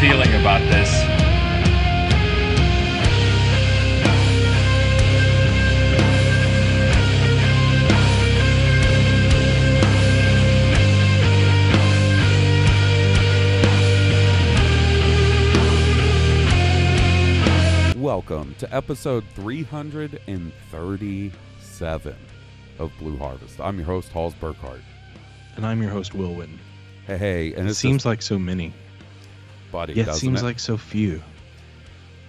Feeling about this. Welcome to episode 337 of Blue Harvest. I'm your host, Hoss Burkhart. And I'm your host, Will Witten. Hey, hey, and It seems just- like so many, buddy, yet doesn't seems it? like so few.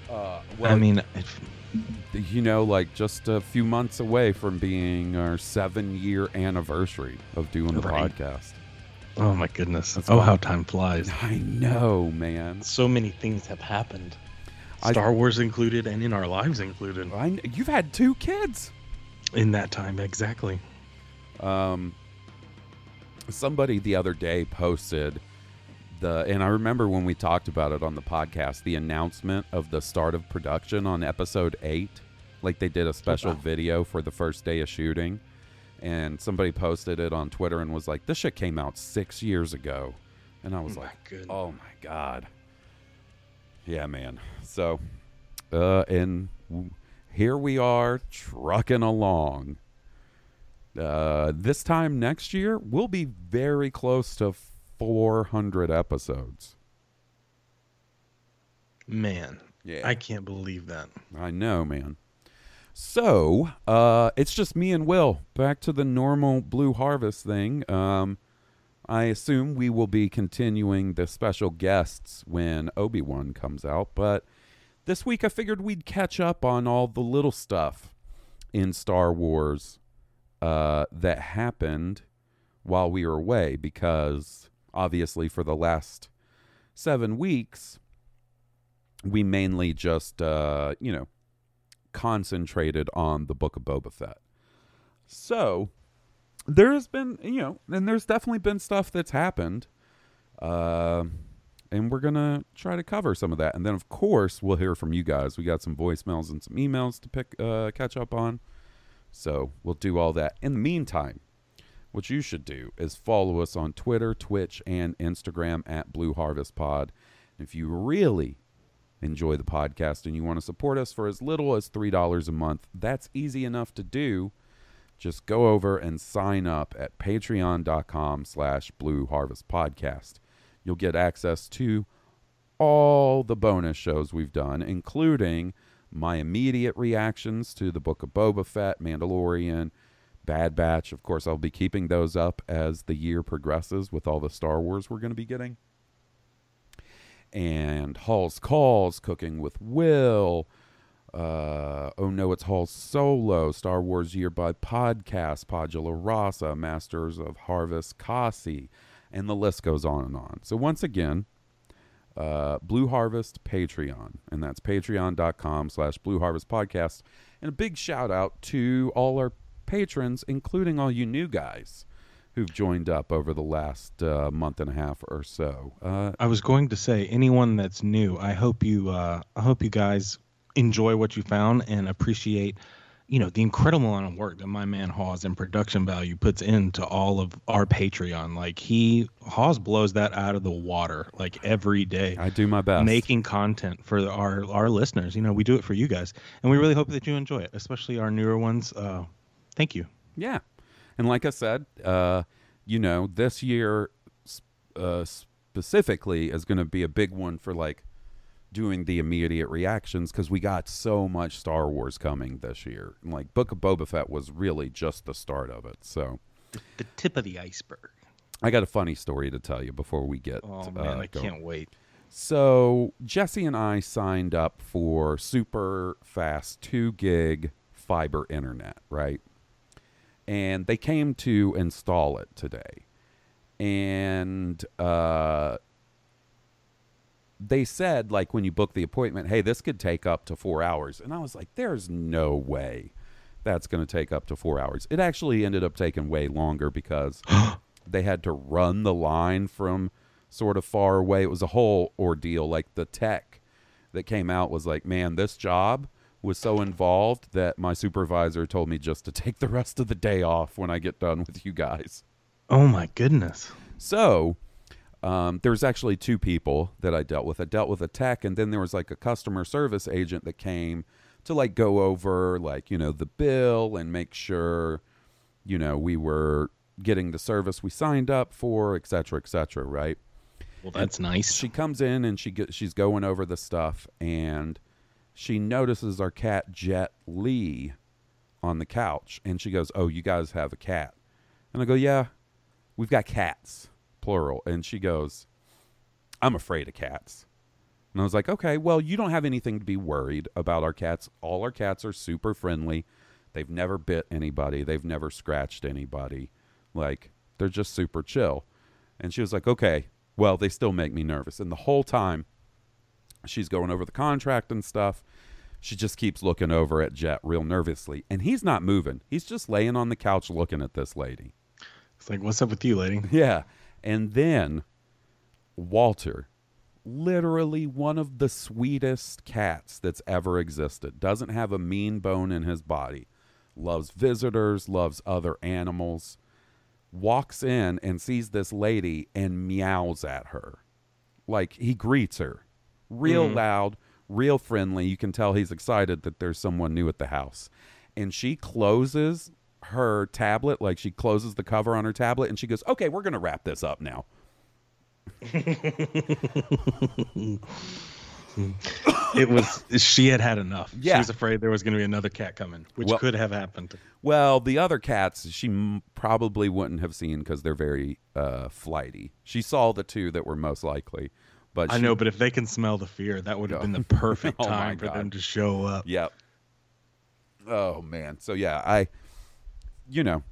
Uh, I mean, it, you know, like just a few months away from being our seven-year anniversary of doing the Right. podcast. oh my goodness! That's oh, how time flies! I know, man. So many things have happened, I- Star Wars included, and in our lives included. I, you've had two kids. In that time, exactly. Um, somebody the other day posted the, and I remember when we talked about it on the podcast, the announcement of the start of production on episode eight. Like they did a special wow. video for the first day of shooting, and somebody posted it on Twitter and was like, "This shit came out six years ago," and I was My like, goodness. "Oh my god." Yeah, man. So, uh, and here we are trucking along. Uh, this time next year, we'll be very close to 400 episodes. Man, Yeah. I can't believe that. I know, man. So, uh, it's just me and Will back to the normal Blue Harvest thing. Um, I assume we will be continuing the special guests when Obi Wan comes out, but this week I figured we'd catch up on all the little stuff in Star Wars uh, that happened while we were away, because obviously for the last seven weeks, we mainly just, uh, you know, concentrated on the Book of Boba Fett. So there has been, you know, and there's definitely been stuff that's happened. Uh, and we're to try to cover some of that. And then, of course, we'll hear from you guys. We got some voicemails and some emails to pick, uh, catch up on. So we'll do all that. In the meantime, what you should do is follow us on Twitter, Twitch, and Instagram at Blue Harvest Pod. If you really enjoy the podcast and you want to support us for as little as $3 a month, that's easy enough to do. Just go over and sign up at patreon.com slash blue harvest podcast. You'll get access to all the bonus shows we've done, including my immediate reactions to the Book of Boba Fett, Mandalorian, Bad Batch. Of course, I'll be keeping those up as the year progresses with all the Star Wars we're going to be getting and Hall's Calls, Cooking with Will. Uh, oh no, it's Hall Solo, Star Wars Year by Podcast, Podula Rasa, Masters of Harvest Kasi, and the list goes on and on. So once again, uh, Blue Harvest Patreon, and that's patreon.com slash Blue Harvest Podcast. And a big shout out to all our patrons, including all you new guys who've joined up over the last uh, month and a half or so. Uh, I was going to say, anyone that's new, I hope you, uh, I hope you guys enjoy what you found and appreciate you know the incredible amount of work that my man Hoss and production value puts into all of our Patreon. Like he Hoss blows that out of the water like every day. I do my best. Making content for our our listeners. You know, we do it for you guys, and we really hope that you enjoy it, especially our newer ones. Uh, thank you. Yeah. And like I said, uh, you know, this year uh, specifically is going to be a big one for like doing the immediate reactions because we got so much Star Wars coming this year. And, Like Book of Boba Fett was really just the start of it. So The tip of the iceberg. I got a funny story to tell you before we get. Oh man, uh, I going. can't wait. So Jesse and I signed up for super fast two gig fiber internet, right? And they came to install it today. And uh, they said, like, when you book the appointment, hey, this could take up to four hours. And I was like, there's no way that's going to take up to four hours. It actually ended up taking way longer because they had to run the line from sort of far away. It was a whole ordeal. Like the tech that came out was like, man, this job was so involved that my supervisor told me just to take the rest of the day off when I get done with you guys. Oh my goodness. So um, there was actually two people that I dealt with. I dealt with a tech, and then there was like a customer service agent that came to like go over like you know the bill and make sure you know we were getting the service we signed up for, et cetera, et cetera, right? Well, that's nice. She comes in and she get, she's going over the stuff, and she notices our cat Jet Lee on the couch, and she goes, "Oh, you guys have a cat?" And I go, "Yeah, we've got cats, plural." And she goes, "I'm afraid of cats." And I was like, "Okay, well, you don't have anything to be worried about our cats. All our cats are super friendly. They've never bit anybody. They've never scratched anybody. Like, they're just super chill." And she was like, "Okay, well, they still make me nervous." And the whole time she's going over the contract and stuff, she just keeps looking over at Jet real nervously, and he's not moving. He's just laying on the couch looking at this lady. It's like, what's up with you, lady? Yeah. And then Walter, literally one of the sweetest cats that's ever existed, doesn't have a mean bone in his body, loves visitors, loves other animals, walks in and sees this lady and meows at her. Like he greets her real loud, real friendly. You can tell he's excited that there's someone new at the house. And she closes her tablet, like she closes the cover on her tablet, and she goes, Okay, we're going to wrap this up now. It was she had had enough. Yeah. She was afraid there was going to be another cat coming, which Well- could have happened. Well, the other cats she m- probably wouldn't have seen because they're very uh, flighty. She saw the two that were most likely. But I she- know, but if they can smell the fear, that would have been the perfect Oh time for God. them to show up. Yep. Oh man. So yeah, I you know,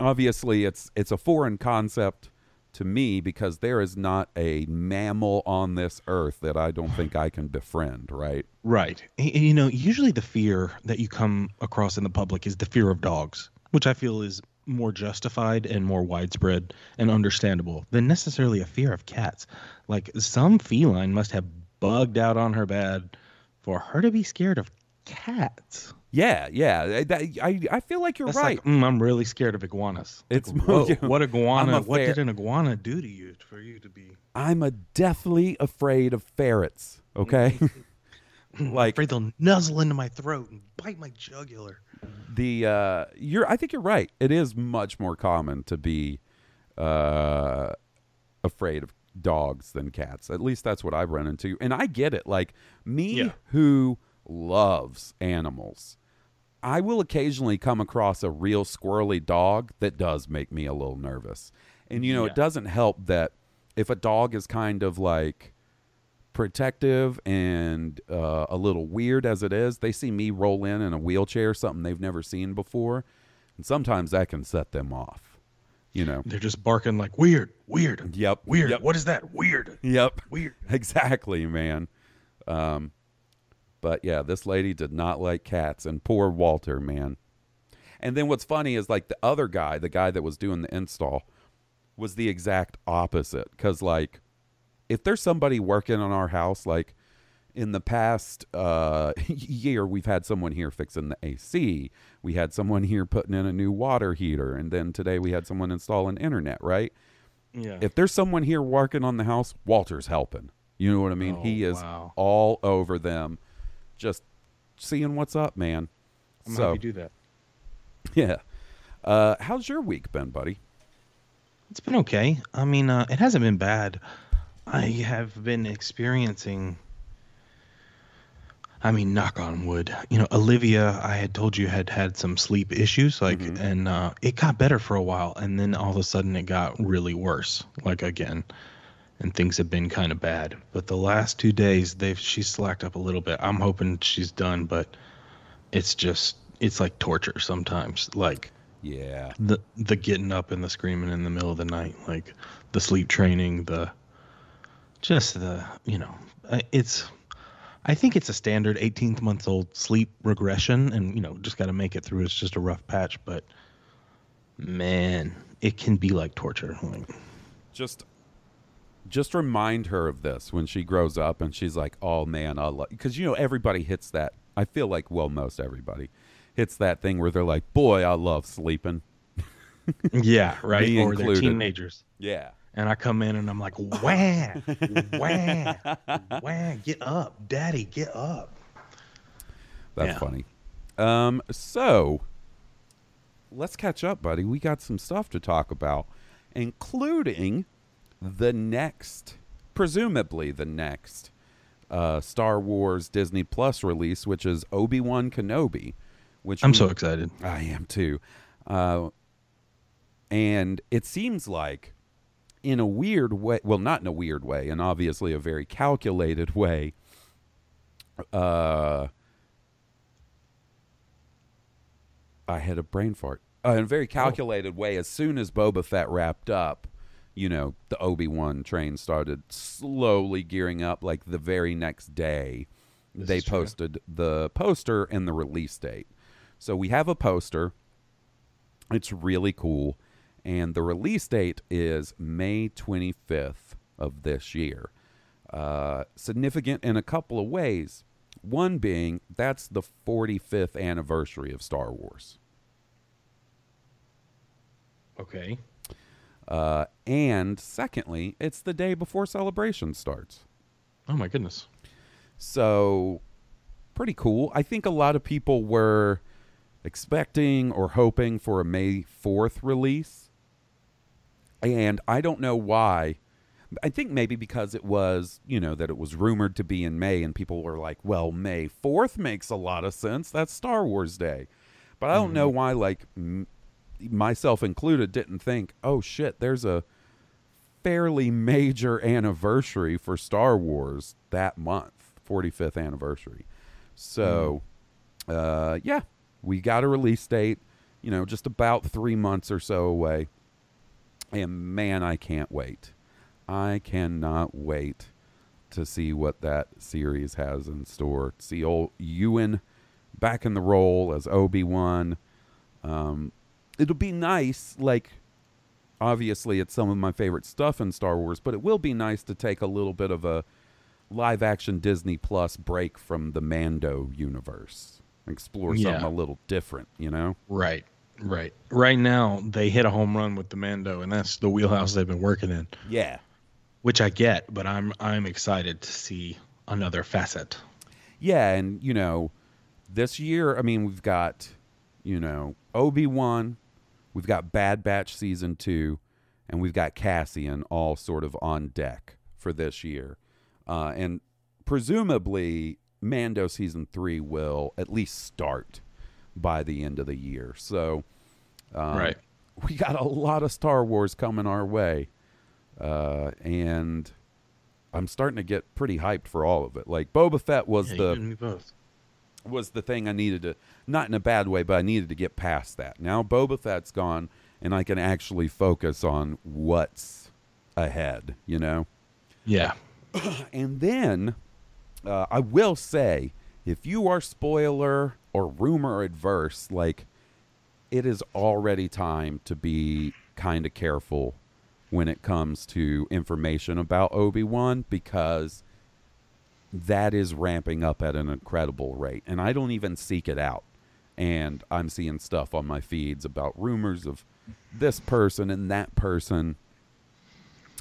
obviously it's it's a foreign concept to me because there is not a mammal on this earth that I don't think I can befriend, right? Right. And, you know, usually the fear that you come across in the public is the fear of dogs, which I feel is more justified and more widespread and understandable than necessarily a fear of cats. Like some feline must have bugged out on her bed for her to be scared of cats. Yeah, yeah. That, I I feel like you're That's right. like, mm, I'm really scared of iguanas. Like, It's- whoa, yeah. what iguana? What did an iguana do to you for you to be I'm a deathly afraid of ferrets, okay? like I'm afraid they'll nuzzle into my throat and bite my jugular? The uh you're I think you're right. It is much more common to be uh afraid of dogs than cats. At least that's what I've run into. And I get it. Like me Yeah. who loves animals. I will occasionally come across a real squirrely dog that does make me a little nervous. And you know, Yeah. it doesn't help that if a dog is kind of like protective and uh, a little weird as it is, they see me roll in in a wheelchair, something they've never seen before, and sometimes that can set them off. You know. They're just barking like weird, weird, Yep. weird. Yep. What is that? Weird, Yep. weird. Exactly, man. Um, but yeah, this lady did not like cats, and poor Walter, man. And then what's funny is like the other guy, the guy that was doing the install, was the exact opposite. Because like, if there's somebody working on our house, like, in the past uh, year, we've had someone here fixing the AC. We had someone here putting in a new water heater, and then today we had someone installing internet. Right? Yeah. If there's someone here working on the house, Walter's helping. You know what I mean? he Oh, is wow. all over them, just seeing what's up, man. I'm so happy to do that. yeah. Uh, how's your week been, buddy? It's been okay. I mean, uh, it hasn't been bad. I have been experiencing. I mean, knock on wood. You know, Olivia, I had told you had had some sleep issues, like, Mhm. and uh, it got better for a while, and then all of a sudden it got really worse, like again, and things have been kind of bad. But the last two days, they've she's slacked up a little bit. I'm hoping she's done, but it's just it's like torture sometimes. Like Yeah. the the getting up and the screaming in the middle of the night, like the sleep training, the just the you know, it's. I think it's a standard 18th month old sleep regression, and you know, just got to make it through. It's just a rough patch, but man, it can be like torture. Like, just just remind her of this when she grows up and she's like oh man i love because you know everybody hits that i feel like well most everybody hits that thing where they're like boy i love sleeping yeah, right. Or they're teenagers, yeah and I come in and I'm like, wah, wah, wah, get up, daddy, get up. that's Yeah. funny um so let's catch up buddy we got some stuff to talk about including the next presumably the next uh, Star Wars Disney Plus release, which is Obi Wan Kenobi. Which I'm we- so excited. I am too. Uh, and it seems like, in a weird way, well, not in a weird way, and obviously a very calculated way, uh, I had a brain fart. Uh, in a very calculated way, as soon as Boba Fett wrapped up, you know, the Obi Wan train started slowly gearing up. Like the very next day, This they posted the poster and the release date. So we have a poster. It's really cool. And the release date is May 25th of this year. Uh, significant in a couple of ways. One being that's the 45th anniversary of Star Wars. Okay. Uh, and secondly, it's the day before celebration starts. Oh my goodness. So, pretty cool. I think a lot of people were expecting or hoping for a May 4th release. And I don't know why. I think maybe because it was, you know, that it was rumored to be in May, and people were like, well, May 4th makes a lot of sense. That's Star Wars Day. But I don't know why, like, m- myself included, didn't think, oh shit, there's a fairly major anniversary for Star Wars that month, 45th anniversary. So, uh, yeah, we got a release date, you know, just about three months or so away. And man, I can't wait. I cannot wait to see what that series has in store. See old Ewan back in the role as Obi Wan. Um, it'll be nice, like obviously it's some of my favorite stuff in Star Wars, but it will be nice to take a little bit of a live action Disney Plus break from the Mando universe. Explore something Yeah. a little different, you know? Right. Right. Right now, they hit a home run with the Mando, and that's the wheelhouse they've been working in, Yeah. which I get. But I'm I'm excited to see another facet. Yeah, and you know, this year, I mean, we've got, you know, Obi Wan, we've got Bad Batch season two, and we've got Cassian all sort of on deck for this year, uh, and presumably Mando season three will at least start by the end of the year. So, um, Right. we got a lot of Star Wars coming our way, uh, and I'm starting to get pretty hyped for all of it. Like Boba Fett was Yeah, the you and me both. was the thing I needed to not in a bad way, but I needed to get past that. Now Boba Fett's gone, and I can actually focus on what's ahead. You know. Yeah. And then uh, I will say, if you are spoiler or rumor adverse, like it is already time to be kind of careful when it comes to information about Obi Wan because that is ramping up at an incredible rate, and I don't even seek it out. And I'm seeing stuff on my feeds about rumors of this person and that person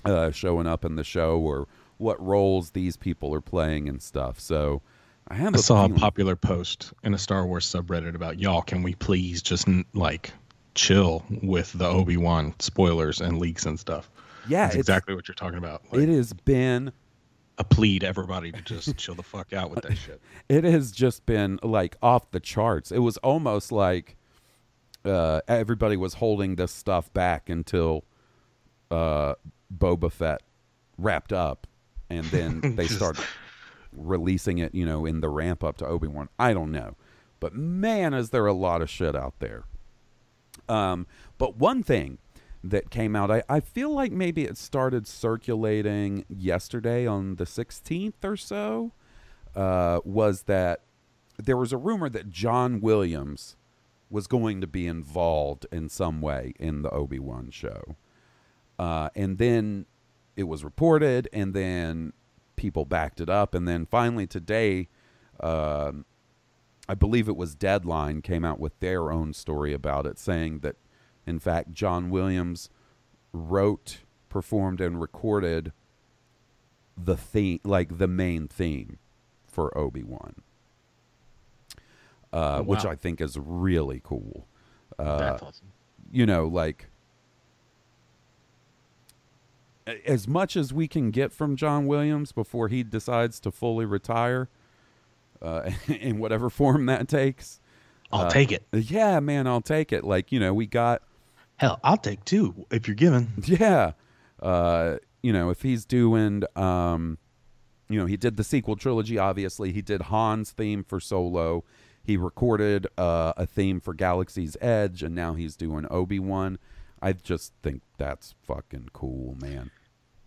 uh, showing up in the show, or what roles these people are playing and stuff. So I have I a saw a popular post in a Star Wars subreddit about y'all. Can we please just like chill with the Obi Wan spoilers and leaks and stuff? Yeah, That's exactly what you're talking about. Like, it has been a plea to everybody to just chill the fuck out with that shit. it has just been like off the charts. It was almost like uh, everybody was holding this stuff back until uh, Boba Fett wrapped up, and then they started releasing it. You know, in the ramp up to Obi Wan. I don't know, but man, is there a lot of shit out there. Um, but one thing that came out, I, I feel like maybe it started circulating yesterday on the 16th or so, uh, was that there was a rumor that John Williams was going to be involved in some way in the Obi Wan show. Uh, and then it was reported, and then people backed it up. And then finally today, um, I believe it was Deadline came out with their own story about it, saying that in fact John Williams wrote, performed, and recorded the theme, like the main theme for Obi Wan, uh, Oh, which. I think is really cool. Uh, That's awesome. you know, like as much as we can get from John Williams before he decides to fully retire, uh, in whatever form that takes. I'll uh, take it. Yeah, man, I'll take it. Like you know, we got Hell, I'll take two if you're given. yeah, uh, you know, if he's doing, um, you know, he did the sequel trilogy. Obviously, he did Han's theme for Solo. He recorded uh, a theme for Galaxy's Edge, and now he's doing Obi Wan. I just think that's fucking cool, man.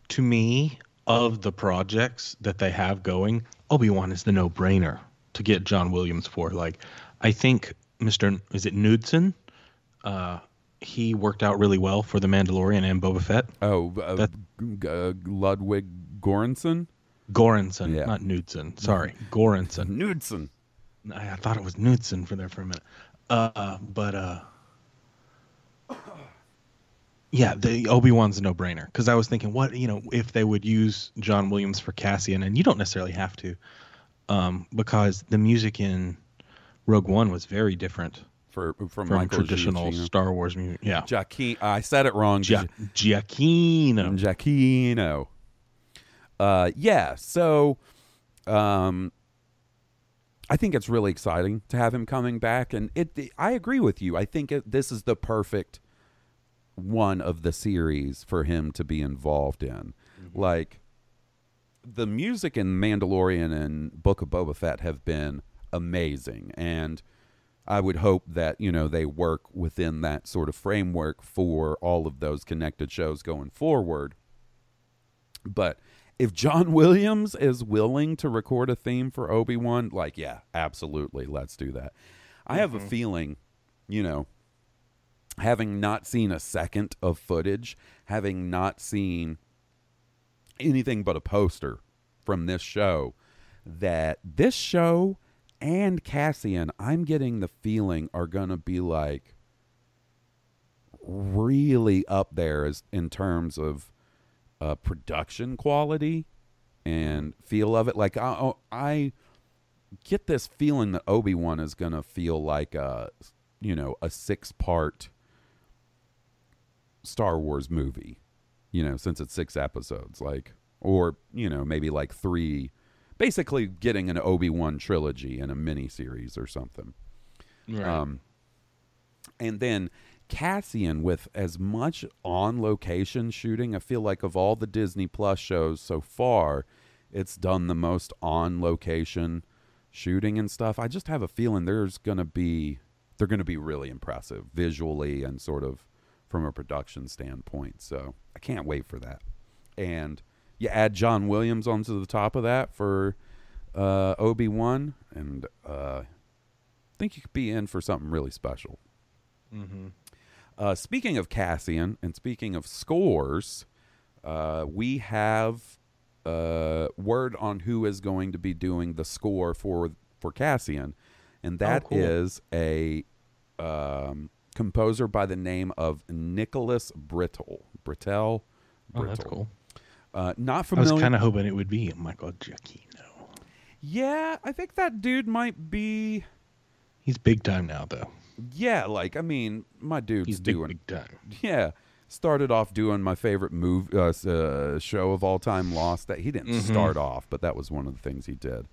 To me, of the projects that they have going, Obi Wan is the no brainer to get John Williams for. Like, I think Mr. Is it Knudsen? Uh, he worked out really well for the Mandalorian and Boba Fett. Oh, uh, That- G- uh, Ludwig Göransson, Goranson, Yeah. not Knudsen. Sorry, Göransson. Knudsen. I, I thought it was Knudsen for there for a minute. Uh, but uh, yeah, the Obi Wan's a no brainer because I was thinking, what you know, if they would use John Williams for Cassian, and you don't necessarily have to, um, because the music in Rogue One was very different for from, from traditional Giacchino. Star Wars music. Yeah, Giacchino. I said it wrong. Gia- Giacchino. Giacchino. Uh, yeah. So, um, I think it's really exciting to have him coming back, and it. I agree with you. I think it, this is the perfect one of the series for him to be involved in. Mm-hmm. Like, the music in Mandalorian and Book of Boba Fett have been amazing, and I would hope that you know they work within that sort of framework for all of those connected shows going forward. But if John Williams is willing to record a theme for Obi Wan, like yeah, absolutely, let's do that. I have a mm-hmm. feeling, you know, having not seen a second of footage, having not seen anything but a poster from this show, that this show and Cassian, I'm getting the feeling are going to be like really up there as in terms of uh, production quality and feel of it. Like I, I get this feeling that Obi Wan is going to feel like a, you know, a six part Star Wars movie, you know, since it's six episodes, like, or you know, maybe like three, basically getting an Obi Wan trilogy in a mini series or something. Right. Um, and then Cassian, with as much on location shooting, I feel like of all the Disney Plus shows so far, it's done the most on location shooting and stuff. I just have a feeling there's going to be they're going to be really impressive visually and sort of from a production standpoint. So I can't wait for that. And you add John Williams onto the top of that for uh, Obi Wan, and uh, I think you could be in for something really special. Uh, speaking of Cassian and speaking of scores, uh, we have uh, word on who is going to be doing the score for for Cassian, and that is cool. a um, composer by the name of Nicholas Britell. Britell. Oh, that's cool. Uh, not familiar. I was kind of hoping it would be Michael Giacchino. yeah, I think that dude might be. He's big time now, though. Yeah, like I mean, my dude's He's big, doing. big time. Yeah, started off doing my favorite move uh, uh, show of all time, Lost. That he didn't Mm-hmm. start off, but that was one of the things he did.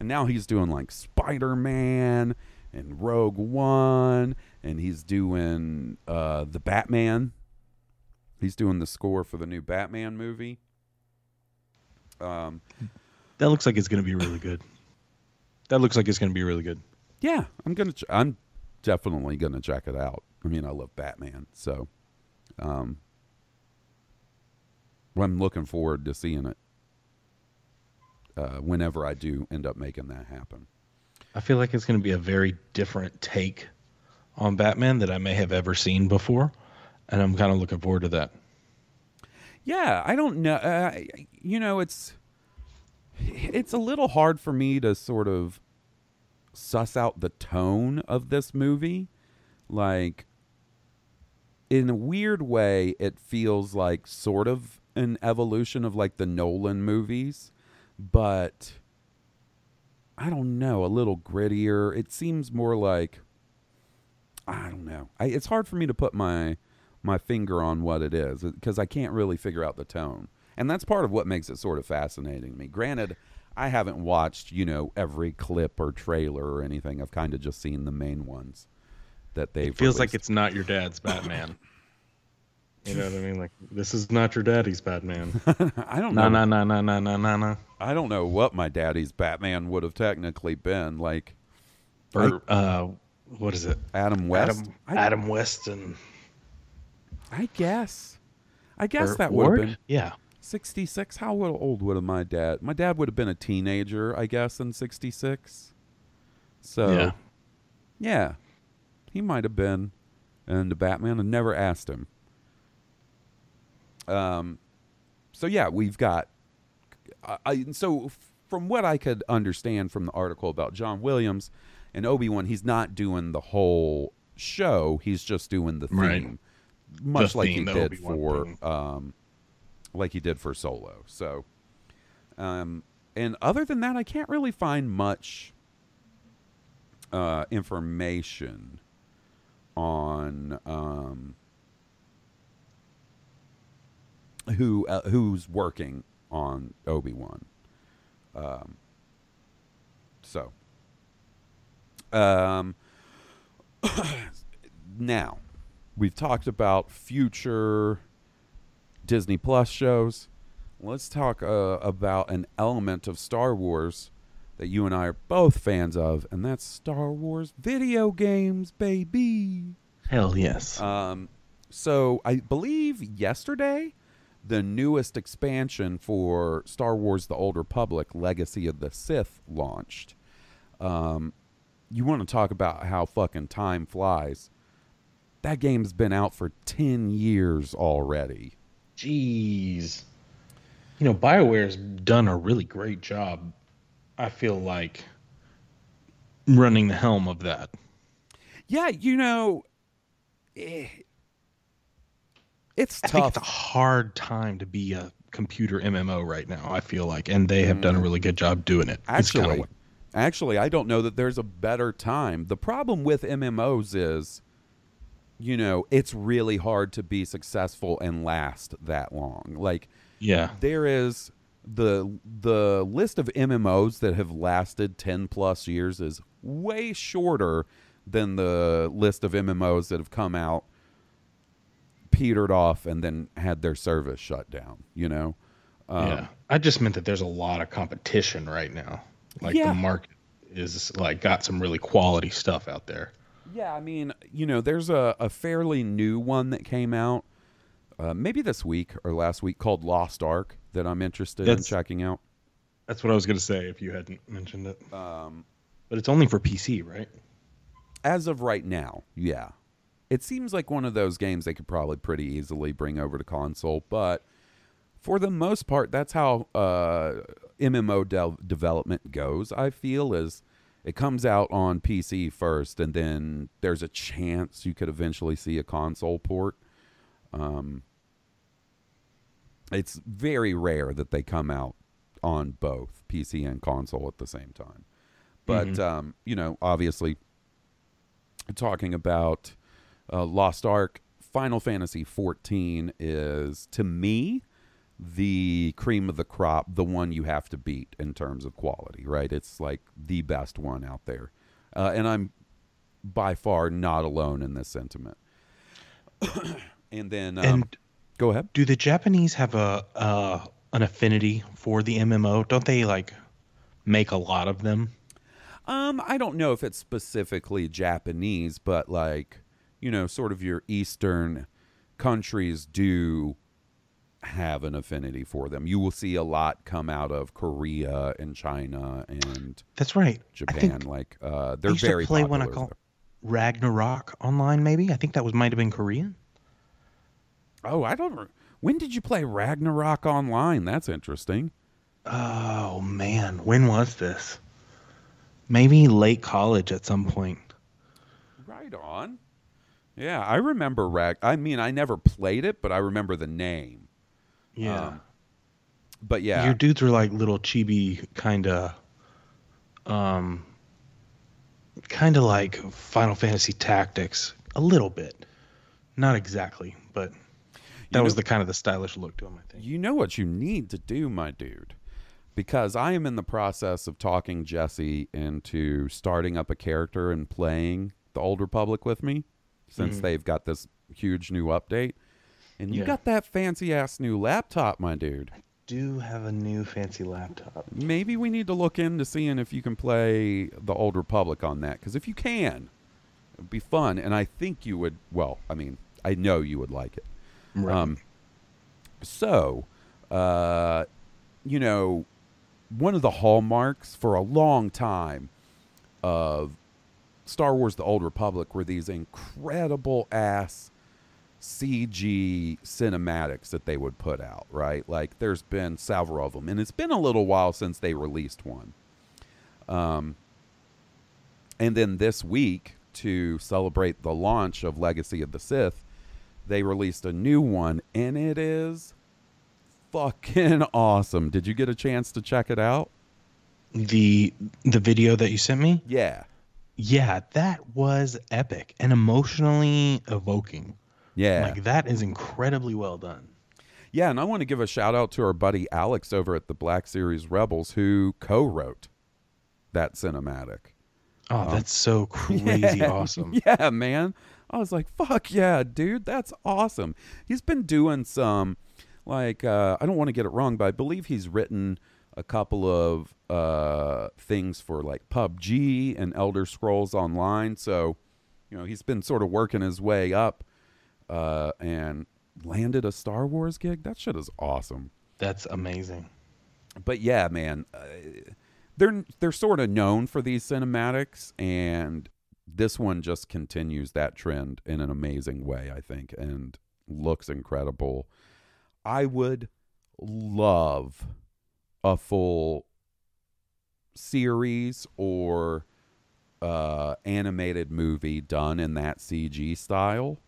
And now he's doing like Spider Man and Rogue One, and he's doing uh, the Batman. He's doing the score for the new Batman movie. Um, That looks like it's going to be really good. That looks like it's going to be really good. yeah, I'm gonna. Ch- I'm definitely gonna check it out. I mean, I love Batman, so um, I'm looking forward to seeing it. Uh, whenever I do end up making that happen. I feel like it's going to be a very different take on Batman that I may have ever seen before, and I'm kind of looking forward to that. Yeah, I don't know. Uh, you know, it's it's a little hard for me to sort of suss out the tone of this movie. Like, in a weird way, it feels like sort of an evolution of like the Nolan movies, but I don't know, a little grittier. It seems more like I don't know. I, it's hard for me to put my my finger on what it is because I can't really figure out the tone. And that's part of what makes it sort of fascinating to me. Granted, I haven't watched, you know, every clip or trailer or anything. I've kind of just seen the main ones that they've It feels like it's not your dad's Batman. you know what I mean? Like this is not your daddy's Batman. I don't know. No, no, no, no, no, no, no. I don't know what my daddy's Batman would have technically been like Or uh, what is it? Adam West. Adam I, Adam West and I guess. I guess that would have been Yeah. 66 how old would have my dad my dad would have been a teenager i guess in 66 so Yeah. yeah, he might have been and the batman and never asked him um so yeah we've got I, I so from what i could understand from the article about john williams and obi-wan he's not doing the whole show he's just doing the theme Right. much like he did Obi-Wan for um like he did for Solo. So, um, and other than that, I can't really find much uh, information on um, who uh, who's working on Obi Wan. Um, so, um, now we've talked about future Disney Plus shows. Let's talk uh, about an element of Star Wars that you and I are both fans of, and that's Star Wars video games, baby. Hell yes. Um, so I believe yesterday, the newest expansion for Star Wars: The Old Republic: Legacy of the Sith launched. Um, you want to talk about how fucking time flies? That game's been out for ten years already. Jeez. You know, BioWare's done a really great job, I feel like, running the helm of that. Yeah, you know, eh, it's I tough. it's a hard time to be a computer MMO right now, I feel like, and they have done a really good job doing it. Actually, actually, I don't know that there's a better time. The problem with MMOs is, you know, it's really hard to be successful and last that long. Like, yeah. there is the the list of MMOs that have lasted 10 plus years is way shorter than the list of MMOs that have come out petered off and then had their service shut down, you know. Um, yeah. I just meant that there's a lot of competition right now. Like Yeah. the market is like got some really quality stuff out there. Yeah, I mean, you know, there's a, a fairly new one that came out uh, maybe this week or last week called Lost Ark that I'm interested in checking out. That's what I was going to say if you hadn't mentioned it. Um, But it's only for PC, right? as of right now, yeah. It seems like one of those games they could probably pretty easily bring over to console, but for the most part, that's how uh, MMO del development goes, I feel is it comes out on PC first, and then there's a chance you could eventually see a console port. Um, it's very rare that they come out on both PC and console at the same time. But um, you know, obviously, talking about uh, Lost Ark, Final Fantasy 14 is to me the cream of the crop, the one you have to beat in terms of quality. Right? It's like the best one out there, uh, and I'm by far not alone in this sentiment. and then, um, And go ahead. do the Japanese have a uh, an affinity for the MMO? Don't they like make a lot of them? Um, I don't know if it's specifically Japanese, but like, you know, sort of your Eastern countries do have an affinity for them. You will see a lot come out of Korea and China and That's right. Japan. like, uh, they're used very to play one I call Ragnarok online. Maybe I think that was might have been Korean. Oh, I don't. re- When did you play Ragnarok online? That's interesting. Oh man, when was this? Maybe late college at some point. Right on. Yeah, I remember Rag. I mean, I never played it, but I remember the name. Yeah. Um, But yeah, Your dudes were like little chibi kind of um kind of like Final Fantasy Tactics a little bit. Not exactly, but that You was know- the kind of the stylish look to him, I think. You know what you need to do, my dude, because I am in the process of talking Jesse into starting up a character and playing the Old Republic with me, since they've got this huge new update. And you Yeah. got that fancy ass new laptop, my dude. I do have a new fancy laptop. Maybe we need to look into seeing if you can play the Old Republic on that. Because if you can, it'd be fun. And I think you would. Well, I mean, I know you would like it. Right. Um, so, uh, you know, one of the hallmarks for a long time of Star Wars: The Old Republic were these incredible ass CG cinematics that they would put out. Right, like there's been several of them, and it's been a little while since they released one. Um, and then this week, to celebrate the launch of Legacy of the Sith, they released a new one, and it is fucking awesome. Did you get a chance to check it out? the the video that you sent me? Yeah. Yeah, that was epic and emotionally evoking. Yeah. Like that is incredibly well done. yeah, and I want to give a shout out to our buddy Alex over at the Black Series Rebels who co wrote that cinematic. Oh, that's so crazy awesome. Yeah, man. I was like, fuck yeah, dude. That's awesome. He's been doing some, like, uh, I don't want to get it wrong, but I believe he's written a couple of uh, things for like PUBG and Elder Scrolls Online. So, you know, he's been sort of working his way up uh, and landed a Star Wars gig. That shit is awesome That's amazing. but yeah, man, uh, they're they're sort of known for these cinematics, and this one just continues that trend in an amazing way, I think, and looks incredible. I would love a full series or uh, animated movie done in that CG style.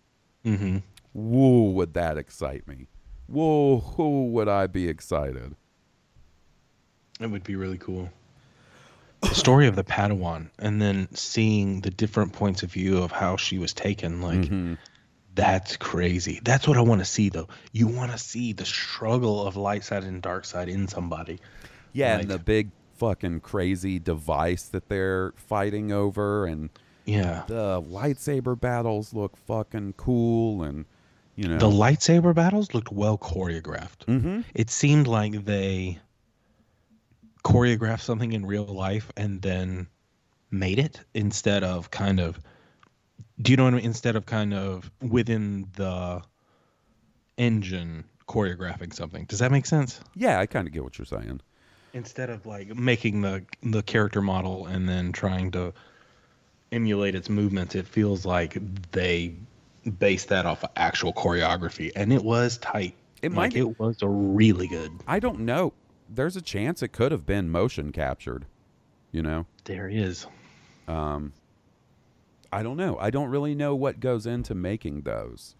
Mm-hmm. Whoa, would that excite me? Whoa, whoa, would I be excited? It would be really cool. The story of the Padawan and then seeing the different points of view of how she was taken, like Mhm. that's crazy. That's what I want to see though. You want to see the struggle of light side and dark side in somebody. Yeah, Like- and the big fucking crazy device that they're fighting over, and Yeah. the lightsaber battles look fucking cool, and you know, The lightsaber battles looked well choreographed. Mhm. It seemed like they choreographed something in real life and then made it instead of kind of do you know what I mean? Instead of kind of within the engine choreographing something. Does that make sense? yeah, I kind of get what you're saying. Instead of like making the the character model and then trying to emulate its movements, it feels like they based that off of actual choreography and it was tight. It Like, might- it was a really good. I don't know there's a chance it could have been motion captured. You know, There is. um, I don't know. I don't really know what goes into making those.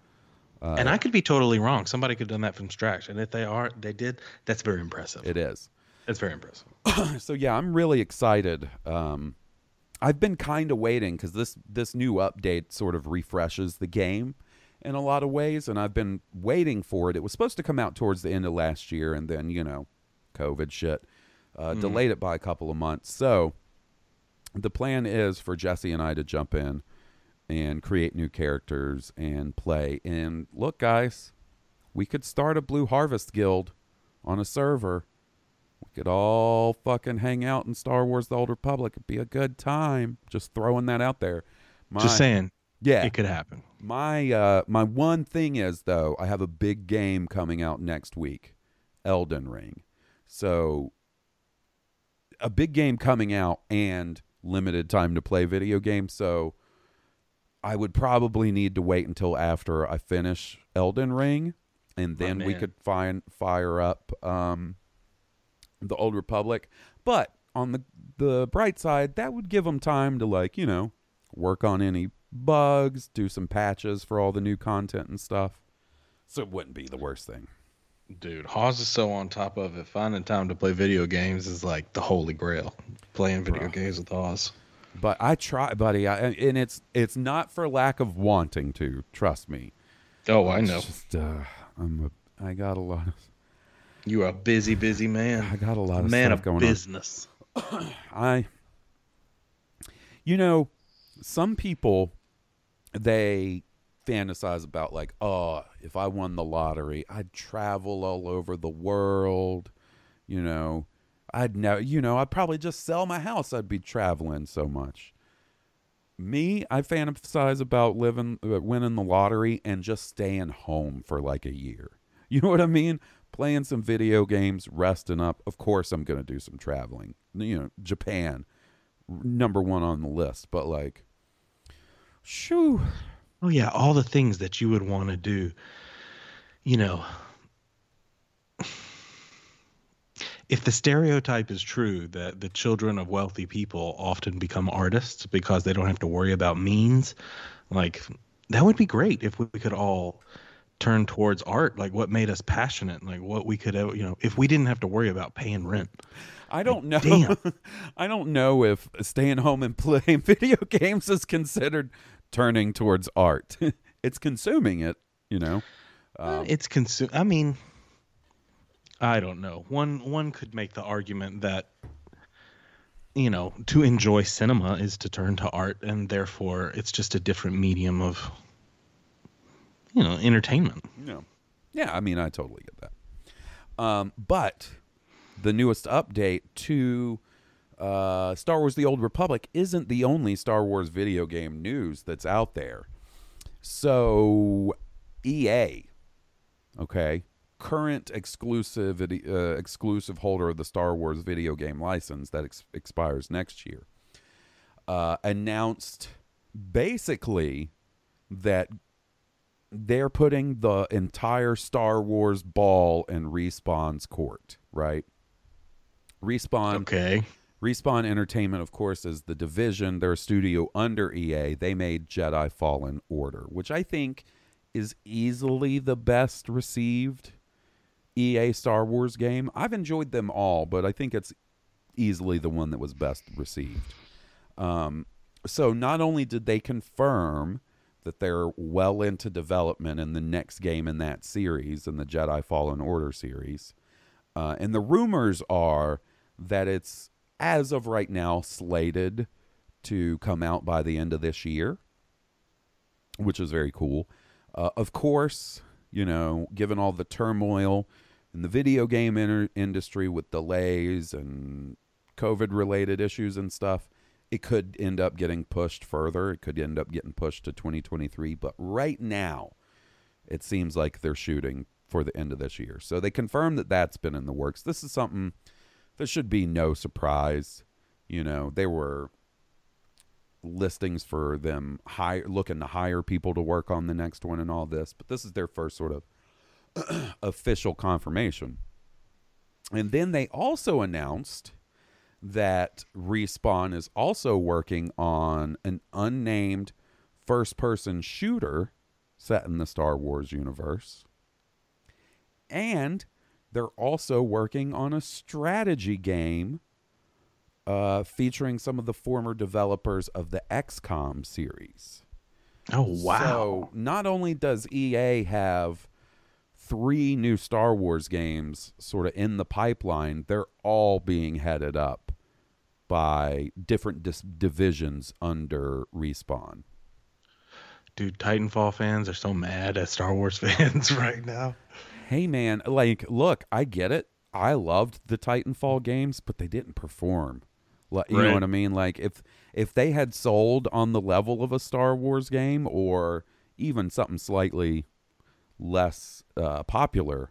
Uh, and I could be totally wrong. Somebody could have done that from scratch. And if they are, they did. That's very impressive. It is. It's very impressive. so yeah, I'm really excited. Um, I've been kind of waiting because this this new update sort of refreshes the game in a lot of ways, and I've been waiting for it. It was supposed to come out towards the end of last year, and then you know, COVID shit uh, delayed it by a couple of months. So the plan is for Jesse and I to jump in and create new characters and play. And look, guys, we could start a Blue Harvest Guild on a server. We could all fucking hang out in Star Wars: The Old Republic. It'd be a good time. Just throwing that out there. My, Just saying, Yeah. it could happen. My uh, my one thing is though, I have a big game coming out next week, Elden Ring. So a big game coming out and limited time to play video games. So I would probably need to wait until after I finish Elden Ring, and then we could find fire up um, the Old Republic. But on the the bright side, that would give them time to like you know work on any bugs, do some patches for all the new content and stuff. So it wouldn't be the worst thing. Dude, Hoss is so on top of it. Finding time to play video games is like the holy grail. Playing video games with Hoss. But I try, buddy, I, and it's it's not for lack of wanting to. Trust me. Oh, I know. Just, uh, I'm a, I got a lot of You are a busy, busy man. I got a lot of man stuff of going business. on. I, you know, some people they fantasize about like, oh, if I won the lottery, I'd travel all over the world. You know, I'd know, you know, I'd probably just sell my house. I'd be traveling so much. Me, I fantasize about living, uh, winning the lottery and just staying home for like a year. You know what I mean? Playing some video games, resting up. Of course, I'm going to do some traveling. You know, Japan, number one on the list. But like, shoo. Oh yeah, all the things that you would want to do. You know, if the stereotype is true that the children of wealthy people often become artists because they don't have to worry about means, like that would be great if we could all turn towards art, like what made us passionate, like what we could, you know, if we didn't have to worry about paying rent. I don't know. damn. I don't know if staying home and playing video games is considered turning towards art. it's consuming it, you know. Uh, it's consume. I mean, I don't know. One one could make the argument that you know to enjoy cinema is to turn to art, and therefore it's just a different medium of you know entertainment. Yeah, Yeah, I mean, I totally get that. Um, but the newest update to uh, Star Wars: The Old Republic isn't the only Star Wars video game news that's out there. So, EA, okay, current exclusive uh, exclusive holder of the Star Wars video game license that ex- expires next year, uh, announced basically that they're putting the entire Star Wars ball in Respawn's court, right? Respawn Okay. Respawn Entertainment, of course, is the division. They're a studio under EA. They made Jedi Fallen Order, which I think is easily the best received EA Star Wars game. I've enjoyed them all, but I think it's easily the one that was best received. Um, so not only did they confirm that they're well into development in the next game in that series, in the Jedi Fallen Order series, uh, and the rumors are that it's as of right now slated to come out by the end of this year, which is very cool. Uh, of course, you know, given all the turmoil in the video game inter- industry with delays and COVID related issues and stuff, it could end up getting pushed further. It could end up getting pushed to 2023. But right now, it seems like they're shooting for the end of this year. So they confirmed that that's been in the works. This is something that should be no surprise. You know, there were listings for them hire looking to hire people to work on the next one and all this, but this is their first sort of official confirmation. And then they also announced that Respawn is also working on an unnamed first person shooter set in the Star Wars universe. And they're also working on a strategy game uh, featuring some of the former developers of the XCOM series. Oh wow! So not only does EA have three new Star Wars games sort of in the pipeline, they're all being headed up by different dis- divisions under Respawn. Dude, Titanfall fans are so mad at Star Wars fans right now. Hey man, like look, I get it. I loved the Titanfall games, but they didn't perform. Like, you know what I mean? Like if if they had sold on the level of a Star Wars game or even something slightly less uh, popular,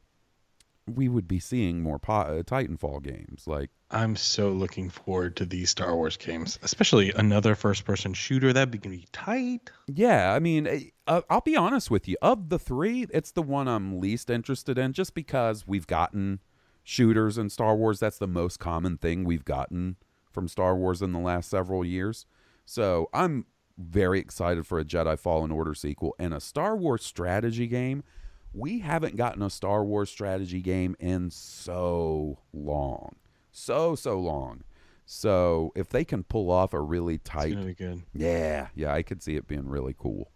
we would be seeing more po- Titanfall games. Like I'm so looking forward to these Star Wars games, especially another first-person shooter. That'd be gonna be tight. Yeah, I mean, eh, uh, I'll be honest with you. Of the three, it's the one I'm least interested in, just because we've gotten shooters in Star Wars. That's the most common thing we've gotten from Star Wars in the last several years. So I'm very excited for a Jedi Fallen Order sequel and a Star Wars strategy game. We haven't gotten a Star Wars strategy game in so long, so so long. So if they can pull off a really tight gonna be good. yeah, yeah, I could see it being really cool.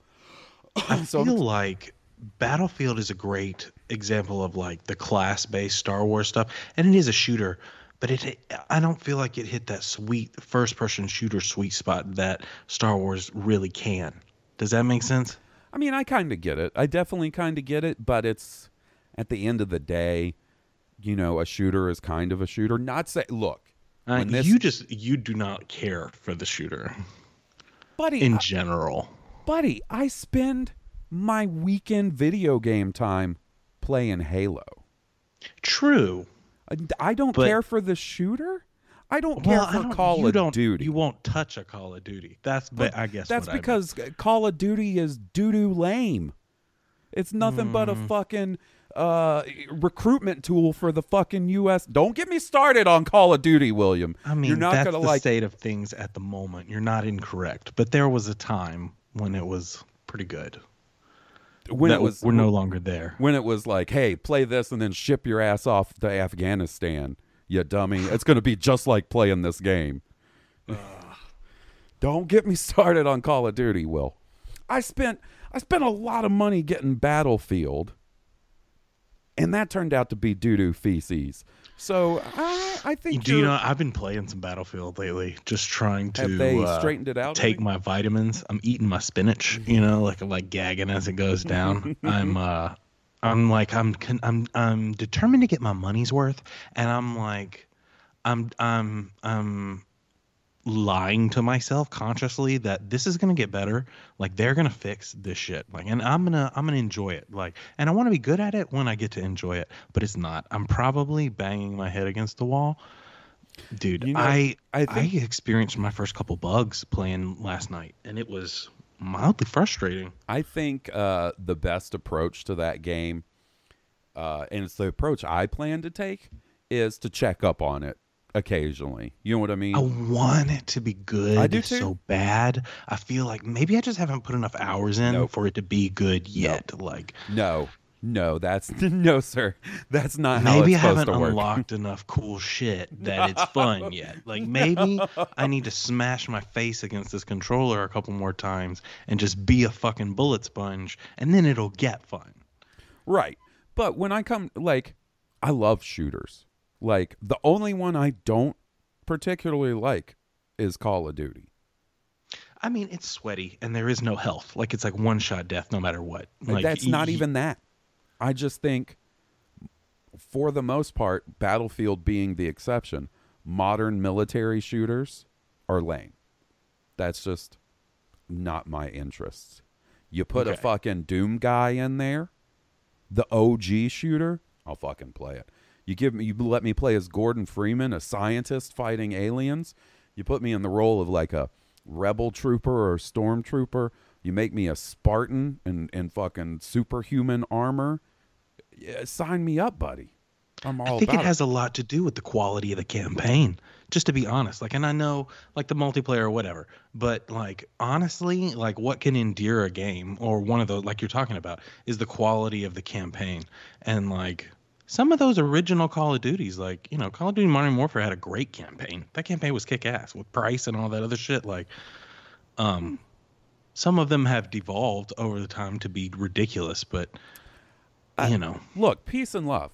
I So I'm feel like Battlefield is a great example of like the class-based Star Wars stuff, and it is a shooter, but it I don't feel like it hit that sweet first-person shooter sweet spot that Star Wars really can. Does that make sense? I mean, I kind of get it. I definitely kind of get it, but it's at the end of the day, you know, a shooter is kind of a shooter. Not say, look, Uh, this, you just you do not care for the shooter buddy, in I- general. buddy, I spend my weekend video game time playing Halo. True. I, I don't But- care for the shooter. I don't care Well, I for don't- Call of Duty. You won't touch a Call of Duty. That's but I guess That's what I because Call of Duty is doo doo lame. It's nothing but Mm. a fucking uh, recruitment tool for the fucking U.S. Don't get me started on Call of Duty, William. I mean, you're not that's gonna the like. state of things at the moment. You're not incorrect, but there was a time when it was pretty good. when that it was we're no longer there. when it was like, hey, play this and then ship your ass off to Afghanistan, you dummy. It's gonna be just like playing this game. Don't get me started on Call of Duty, Will. I spent I spent a lot of money getting Battlefield, and that turned out to be doo doo feces. So I, I think Do you know? I've been playing some Battlefield lately, just trying to they uh, straightened it out Take my vitamins. I'm eating my spinach. You know, like I'm like gagging as it goes down. I'm uh, I'm like I'm I'm I'm determined to get my money's worth, and I'm like, I'm I'm I'm lying to myself consciously that this is gonna get better. Like they're gonna fix this shit. Like, and I'm gonna I'm gonna enjoy it. Like, and I want to be good at it when I get to enjoy it. But it's not. I'm probably banging my head against the wall. Dude, You know, I I I, experienced my first couple bugs playing last night, and it was mildly frustrating. I think uh, the best approach to that game, uh, and it's the approach I plan to take, is to check up on it occasionally. You know what I mean? I want it to be good I do too. so bad. I feel like maybe I just haven't put enough hours in Nope. for it to be good yet. Like No, no, that's no, sir. That's not how maybe I it's supposed haven't to work. unlocked enough cool shit that it's fun yet. Like maybe I need to smash my face against this controller a couple more times and just be a fucking bullet sponge, and then it'll get fun. Right. But when I come, like, I love shooters. Like, the only one I don't particularly like is Call of Duty. I mean, it's sweaty and there is no health. Like it's like one shot death no matter what. Like That's not y- even that. I just think, for the most part, Battlefield being the exception, modern military shooters are lame. That's just not my interests. You put a fucking Doom guy in there, the OG shooter, I'll fucking play it. You give me, you let me play as Gordon Freeman, a scientist fighting aliens. You put me in the role of like a rebel trooper or stormtrooper. You make me a Spartan in, in fucking superhuman armor. Yeah, sign me up, buddy. I'm all I think it about has a lot to do with the quality of the campaign. Just to be honest, like, and I know like the multiplayer or whatever, but like honestly, like what can endear a game or one of those like you're talking about is the quality of the campaign. And like some of those original Call of Duties, like you know, Call of Duty Modern Warfare had a great campaign. That campaign was kick ass with price and all that other shit. Like, um, some of them have devolved over the time to be ridiculous, but you know, Look, peace and love.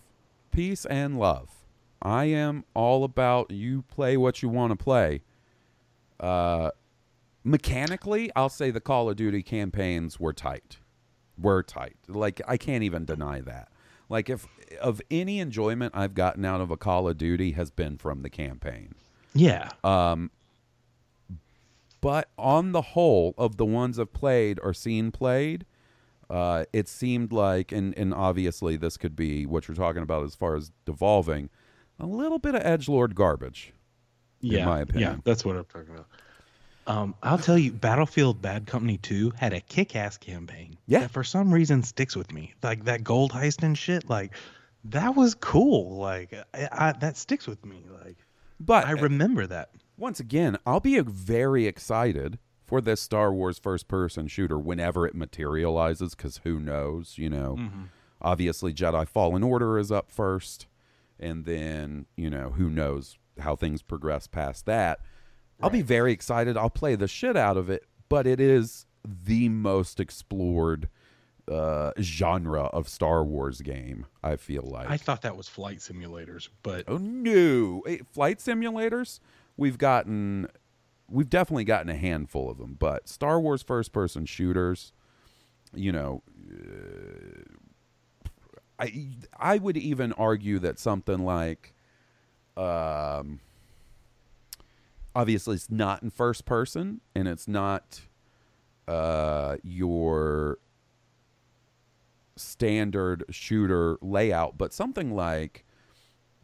Peace and love. I am all about you play what you want to play. Uh, mechanically, I'll say the Call of Duty campaigns were tight. Were tight. Like I can't even deny that. Like if of any enjoyment I've gotten out of a Call of Duty has been from the campaign. yeah, But on the whole, of the ones I've played or seen played, uh, it seemed like, and, and obviously this could be what you're talking about as far as devolving, a little bit of edge lord garbage. yeah, my opinion. Yeah, that's what I'm talking about. Um, I'll tell you, Battlefield Bad Company 2 had a kick-ass campaign. Yeah. that for some reason sticks with me. Like that gold heist and shit. Like that was cool. Like I, I, that sticks with me. Like But I remember that. once again, I'll be very excited for this Star Wars first person shooter whenever it materializes, because who knows, you know. Obviously, Jedi Fallen Order is up first, and then, you know, who knows how things progress past that. I'll be very excited. I'll play the shit out of it, but it is the most explored uh, genre of Star Wars game, I feel like. I thought that was flight simulators, but Oh no! Eh, Flight simulators, we've gotten, we've definitely gotten a handful of them. But Star Wars first-person shooters, you know, uh, I I would even argue that something like, um, obviously it's not in first person and it's not, uh, your standard shooter layout, but something like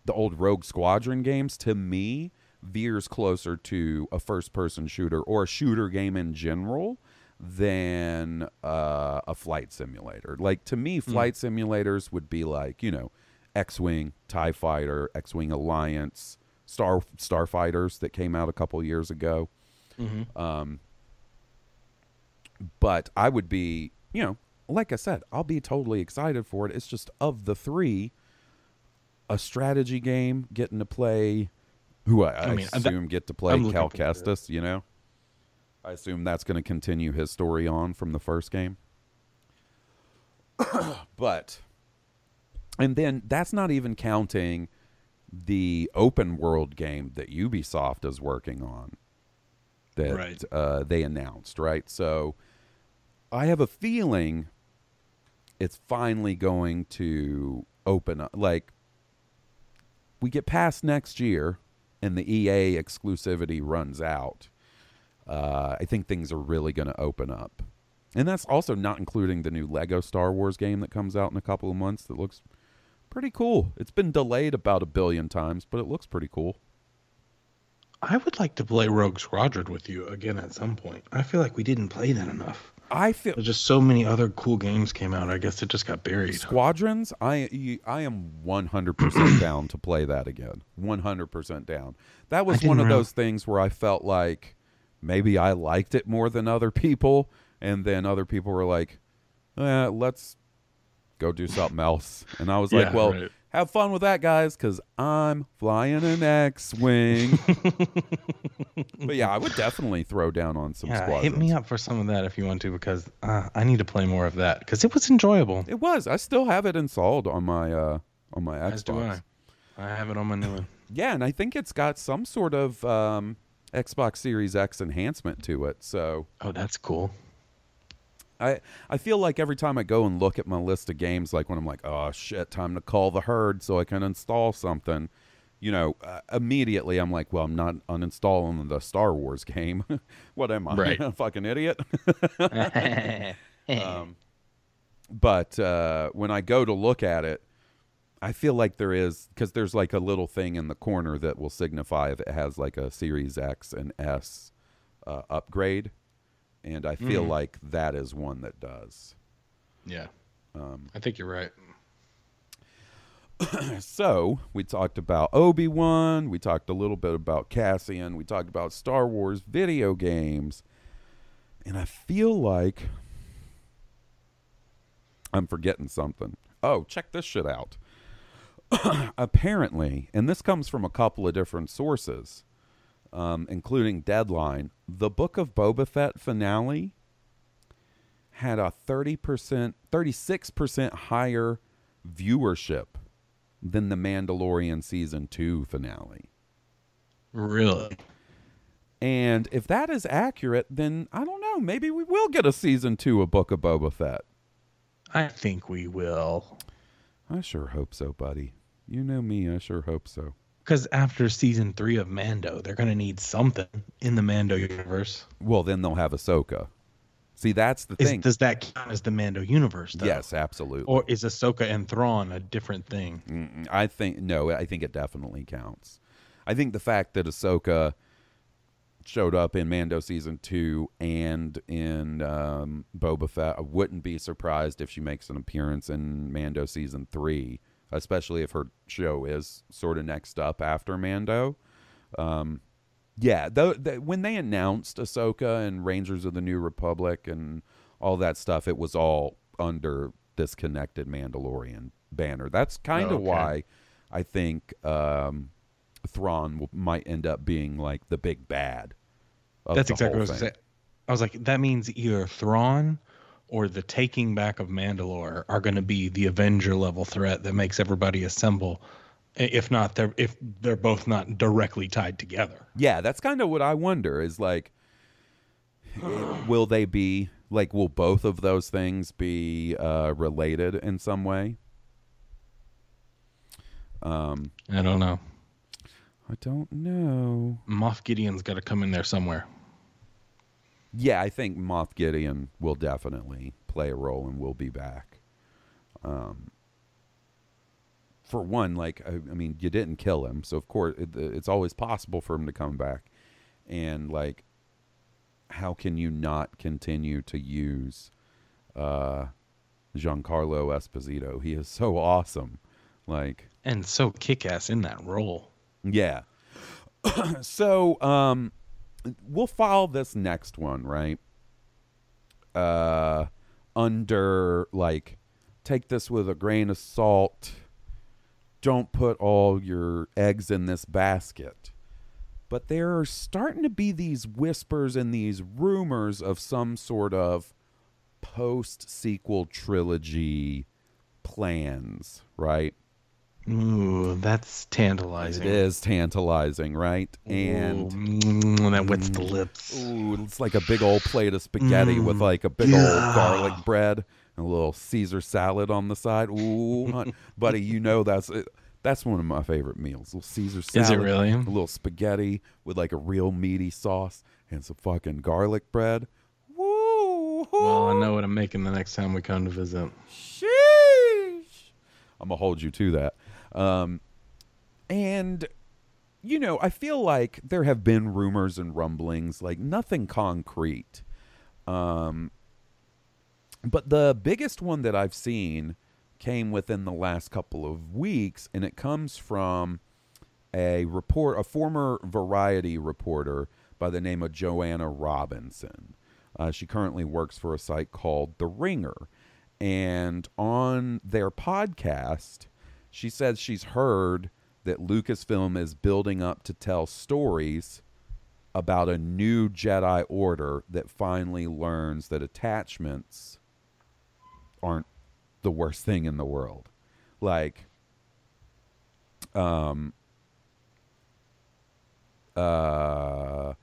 the old Rogue Squadron games to me veers closer to a first person shooter or a shooter game in general than uh, a flight simulator. Like to me, flight simulators would be like, you know, X Wing, TIE Fighter, X Wing Alliance, Star Starfighters that came out a couple years ago. Um, but I would be, you know, like I said, I'll be totally excited for it. It's just of the three, a strategy game, getting to play, who I, I, I mean, that- assume get to play Cal forward to it. Kestis, you know? I assume that's going to continue his story on from the first game. but, and then that's not even counting the open world game that Ubisoft is working on that Right. uh, they announced, right? So I have a feeling it's finally going to open up. Like, we get past next year and the EA exclusivity runs out. Uh, I think things are really going to open up. And that's also not including the new Lego Star Wars game that comes out in a couple of months that looks pretty cool. It's been delayed about a billion times, but it looks pretty cool. I would like to play Rogue Squadron with you again at some point. I feel like we didn't play that enough. I feel There's just so many other cool games came out. I guess it just got buried. Squadrons, I I am 100% down to play that again. 100% down. That was one of real- those things where I felt like maybe I liked it more than other people and then other people were like, eh, let's go do something else. And I was like, Yeah, well, right. have fun with that guys cuz I'm flying an X-wing. but yeah, I would definitely throw down on some Yeah, squadrons. hit me up for some of that if you want to, because uh, I need to play more of that because it was enjoyable. It was. I still have it installed on my uh on my Xbox. As do I. I have it on my new one. Yeah, and I think it's got some sort of um, Xbox Series X enhancement to it. So Oh, that's cool. I I feel like every time I go and look at my list of games, like when I'm like, oh shit, time to call the herd so I can install something. You know, uh, immediately I'm like, well, I'm not uninstalling the Star Wars game. what am I, Right. a fucking idiot? um, but uh, when I go to look at it, I feel like there is because there's like a little thing in the corner that will signify if it has like a Series X and S uh, upgrade, and I feel like that is one that does. Yeah. Um, I think you're right. so we talked about Obi Wan, we talked a little bit about Cassian, we talked about Star Wars video games, and I feel like I'm forgetting something. Oh, check this shit out. Apparently, and this comes from a couple of different sources, um, including Deadline, the Book of Boba Fett finale had a 30%, 36% higher viewership than the Mandalorian season 2 finale. Really? And if that is accurate, then I don't know, maybe we will get a season 2 of Book of Boba Fett. I think we will. I sure hope so, buddy. You know me, I sure hope so. Because after season three of Mando, they're going to need something in the Mando universe. Well, then they'll have Ahsoka. See, that's the Is, thing. does that count as the Mando universe, though? yes, absolutely. Or is Ahsoka and Thrawn a different thing? Mm-mm, I think no. I think it definitely counts. I think the fact that Ahsoka showed up in Mando season two and in um, Boba Fett, I wouldn't be surprised if she makes an appearance in Mando season three, especially if her show is sort of next up after Mando. Um, yeah, th- when they announced Ahsoka and Rangers of the New Republic and all that stuff, it was all under this connected Mandalorian banner. That's kind of Okay. why I think um, Thrawn w- might end up being like the big bad. Of That's the exactly what I was saying. I was like, that means either Thrawn or the taking back of Mandalore are going to be the Avenger level threat that makes everybody assemble. If not, they're if they're both not directly tied together. Yeah, that's kind of what I wonder is like, will they be like, will both of those things be uh, related in some way? Um, I don't know. I don't know. Moff Gideon's got to come in there somewhere. Yeah, I think Moff Gideon will definitely play a role and will be back. Um, for one, like I, I mean, you didn't kill him, so of course it, it's always possible for him to come back. And like, how can you not continue to use uh, Giancarlo Esposito? He is so awesome. Like, And so kick ass in that role. yeah. so, um, we'll file this next one, right? Uh, under like, take this with a grain of salt. Don't put all your eggs in this basket. But there are starting to be these whispers and these rumors of some sort of post sequel trilogy plans, right? Ooh, that's tantalizing. It is tantalizing, right? And Ooh, mm, that wets the mm, lips. Ooh, it's like a big old plate of spaghetti mm, with like a big Yeah. old garlic bread and a little Caesar salad on the side. Ooh, buddy, you know that's it. That's one of my favorite meals. A little Caesar salad. Is it really? A little spaghetti with like a real meaty sauce and some fucking garlic bread. Woo! Well, I know what I'm making the next time we come to visit. Sheesh. I'm gonna hold you to that. Um, and you know, I feel like there have been rumors and rumblings, like nothing concrete. Um, but the biggest one that I've seen came within the last couple of weeks, and it comes from a report, a former Variety reporter by the name of Joanna Robinson. Uh, she currently works for a site called The Ringer. And on their podcast, she says she's heard that Lucasfilm is building up to tell stories about a new Jedi Order that finally learns that attachments aren't the worst thing in the world. Like, um, uh,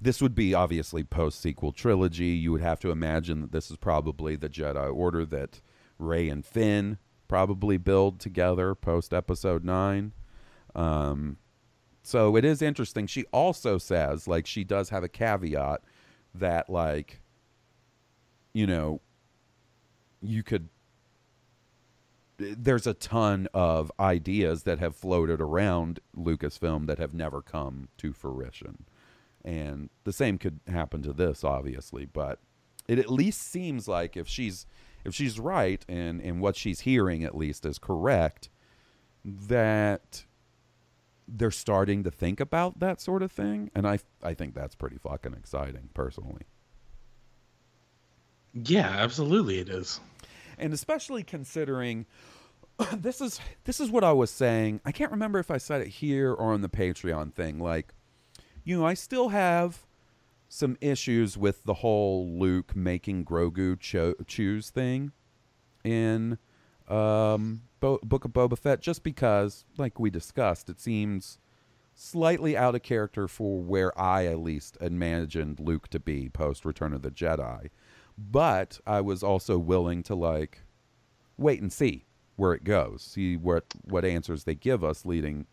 this would be obviously post sequel trilogy. You would have to imagine that this is probably the Jedi Order that Rey and Finn probably build together post Episode Nine. Um, so it is interesting. She also says, like, she does have a caveat that, like, you know, you could. There's a ton of ideas that have floated around Lucasfilm that have never come to fruition. And the same could happen to this, obviously, but it at least seems like if she's if she's right and and what she's hearing at least is correct, that they're starting to think about that sort of thing, and I I think that's pretty fucking exciting, personally. Yeah, absolutely, it is. and especially considering this is this is what I was saying. I can't remember if I said it here or on the Patreon thing. Like, you know, I still have some issues with the whole Luke making Grogu cho- choose thing in um, Bo- Book of Boba Fett, just because, like we discussed, it seems slightly out of character for where I at least imagined Luke to be post Return of the Jedi. But I was also willing to like wait and see where it goes, see what what answers they give us leading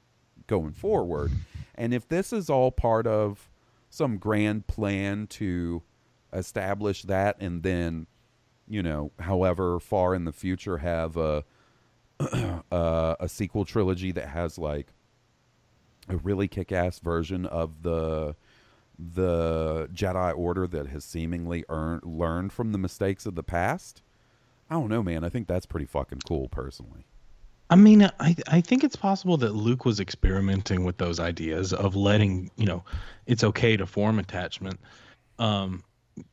going forward. And if this is all part of some grand plan to establish that and then you know, however far in the future have a uh, a sequel trilogy that has like a really kick-ass version of the the Jedi Order that has seemingly earned, learned from the mistakes of the past. I don't know, man. I think that's pretty fucking cool, personally. I mean, I I think it's possible that Luke was experimenting with those ideas of letting you know, it's okay to form attachment. Um,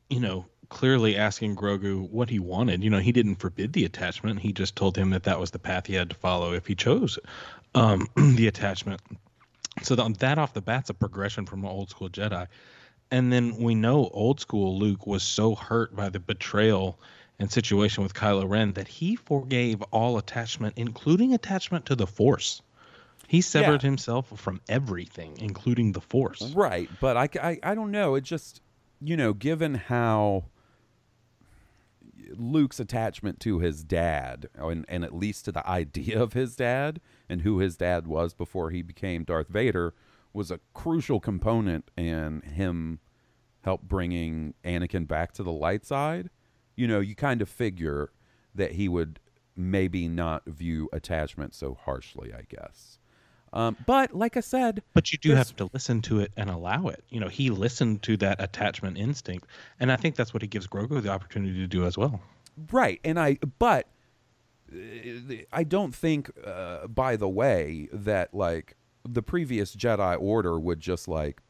you know, clearly asking Grogu what he wanted. You know, he didn't forbid the attachment. He just told him that that was the path he had to follow if he chose um, the attachment. So that, that off the bat's a progression from an old school Jedi. And then we know old school Luke was so hurt by the betrayal and situation with Kylo Ren that he forgave all attachment, including attachment to the Force. He severed Yeah. himself from everything, including the Force. Right, but I, I, I don't know. It just, you know, given how Luke's attachment to his dad, and, and at least to the idea of his dad and who his dad was before he became Darth Vader, was a crucial component in him help bringing Anakin back to the light side. You know, you kind of figure that he would maybe not view attachment so harshly, I guess. Um, but like I said, But you do There's- have to listen to it and allow it. You know, he listened to that attachment instinct, and I think that's what he gives Grogu the opportunity to do as well. Right, and I but uh, I don't think, uh, by the way, that like the previous Jedi Order would just like